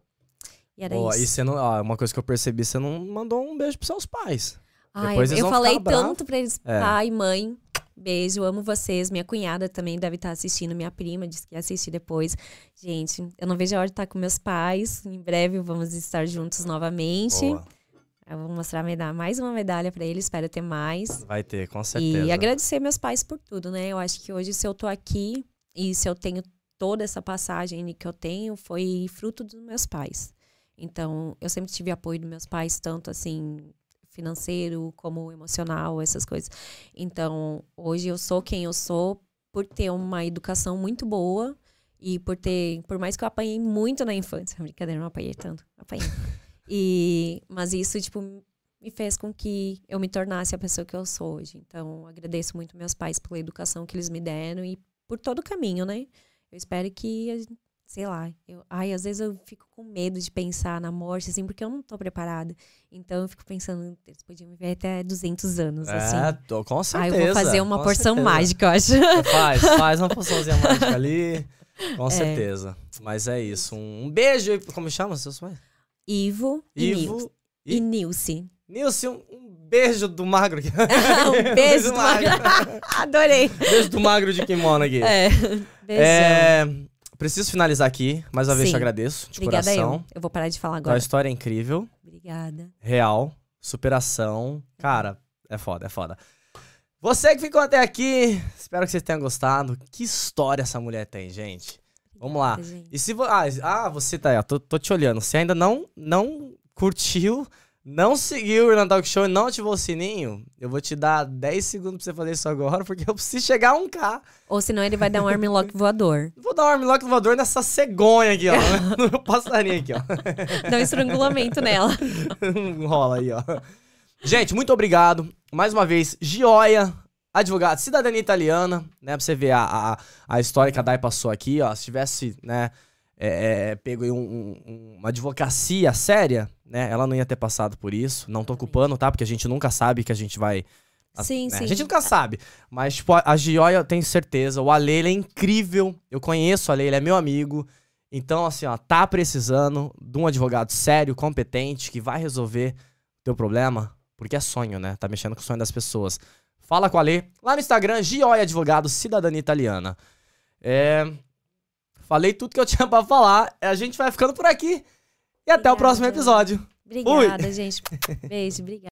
E era isso. E você não, ó, uma coisa que eu percebi, você não mandou um beijo pros seus pais. Ai, Depois eu, eu falei tanto para eles, é. pai, mãe, Beijo, amo vocês. Minha cunhada também deve estar assistindo, minha prima disse que ia assistir depois. Gente, eu não vejo a hora de estar com meus pais. Em breve vamos estar juntos novamente. Boa. Eu vou mostrar medalha, mais uma medalha para eles, espero ter mais. Vai ter, com certeza. E agradecer meus pais por tudo, né? Eu acho que hoje, se eu tô aqui e se eu tenho toda essa passagem que eu tenho, foi fruto dos meus pais. Então, eu sempre tive apoio dos meus pais, tanto assim, financeiro, como emocional, essas coisas. Então, hoje eu sou quem eu sou por ter uma educação muito boa e por ter, por mais que eu apanhei muito na infância, brincadeira, não apanhei tanto, apanhei. E, mas isso, tipo, me fez com que eu me tornasse a pessoa que eu sou hoje. Então, agradeço muito meus pais pela educação que eles me deram e por todo o caminho, né? Eu espero que sei lá, eu, ai, às vezes eu fico com medo de pensar na morte, assim, porque eu não tô preparada. Então eu fico pensando, eles podiam viver até 200 anos, é, assim. Tô, com certeza. Ai, eu vou fazer uma porção certeza. mágica, eu acho. Faz, faz uma porçãozinha mágica ali, com é. certeza. Mas é isso. Um, um beijo, como chama seus pais? Ivo, Ivo e, e Nilce. Nilce, um, um beijo do magro aqui. um beijo do magro. Adorei. Beijo do magro de kimono aqui. É, beijão. É... Preciso finalizar aqui. Mais uma vez Sim. te agradeço, de Obrigada coração. Eu. eu vou parar de falar agora. A história é incrível. Obrigada. Real. Superação. Cara, é foda, é foda. Você que ficou até aqui, espero que vocês tenham gostado. Que história essa mulher tem, gente. Vamos lá. E se vo... ah, ah, você tá aí, tô, tô te olhando. Você ainda não não curtiu não seguiu o Irland Talk Show e não ativou o sininho, eu vou te dar 10 segundos pra você fazer isso agora, porque eu preciso chegar a 1K. Ou senão ele vai dar um armlock voador. Vou dar um armlock voador nessa cegonha aqui, ó. no passarinho aqui, ó. Dá um estrangulamento nela. Rola aí, ó. Gente, muito obrigado. Mais uma vez, Gioia, advogado, cidadania italiana, né? Pra você ver a, a, a história que a Dai passou aqui, ó. Se tivesse, né, é, é, pego um, um, uma advocacia séria, né? Ela não ia ter passado por isso. Não tô culpando, tá? Porque a gente nunca sabe que a gente vai. Sim, né? sim. A gente nunca sabe. Mas, tipo, a Gioia eu tenho certeza. O Ale, ele é incrível. Eu conheço o Ale, ele é meu amigo. Então, assim, ó, tá precisando de um advogado sério, competente, que vai resolver teu problema. Porque é sonho, né? Tá mexendo com o sonho das pessoas. Fala com o Ale. Lá no Instagram, Gioia Advogado, Cidadania Italiana. É... Falei tudo que eu tinha para falar. A gente vai ficando por aqui. E até o próximo episódio. Obrigada, Fui. gente. Beijo, obrigada.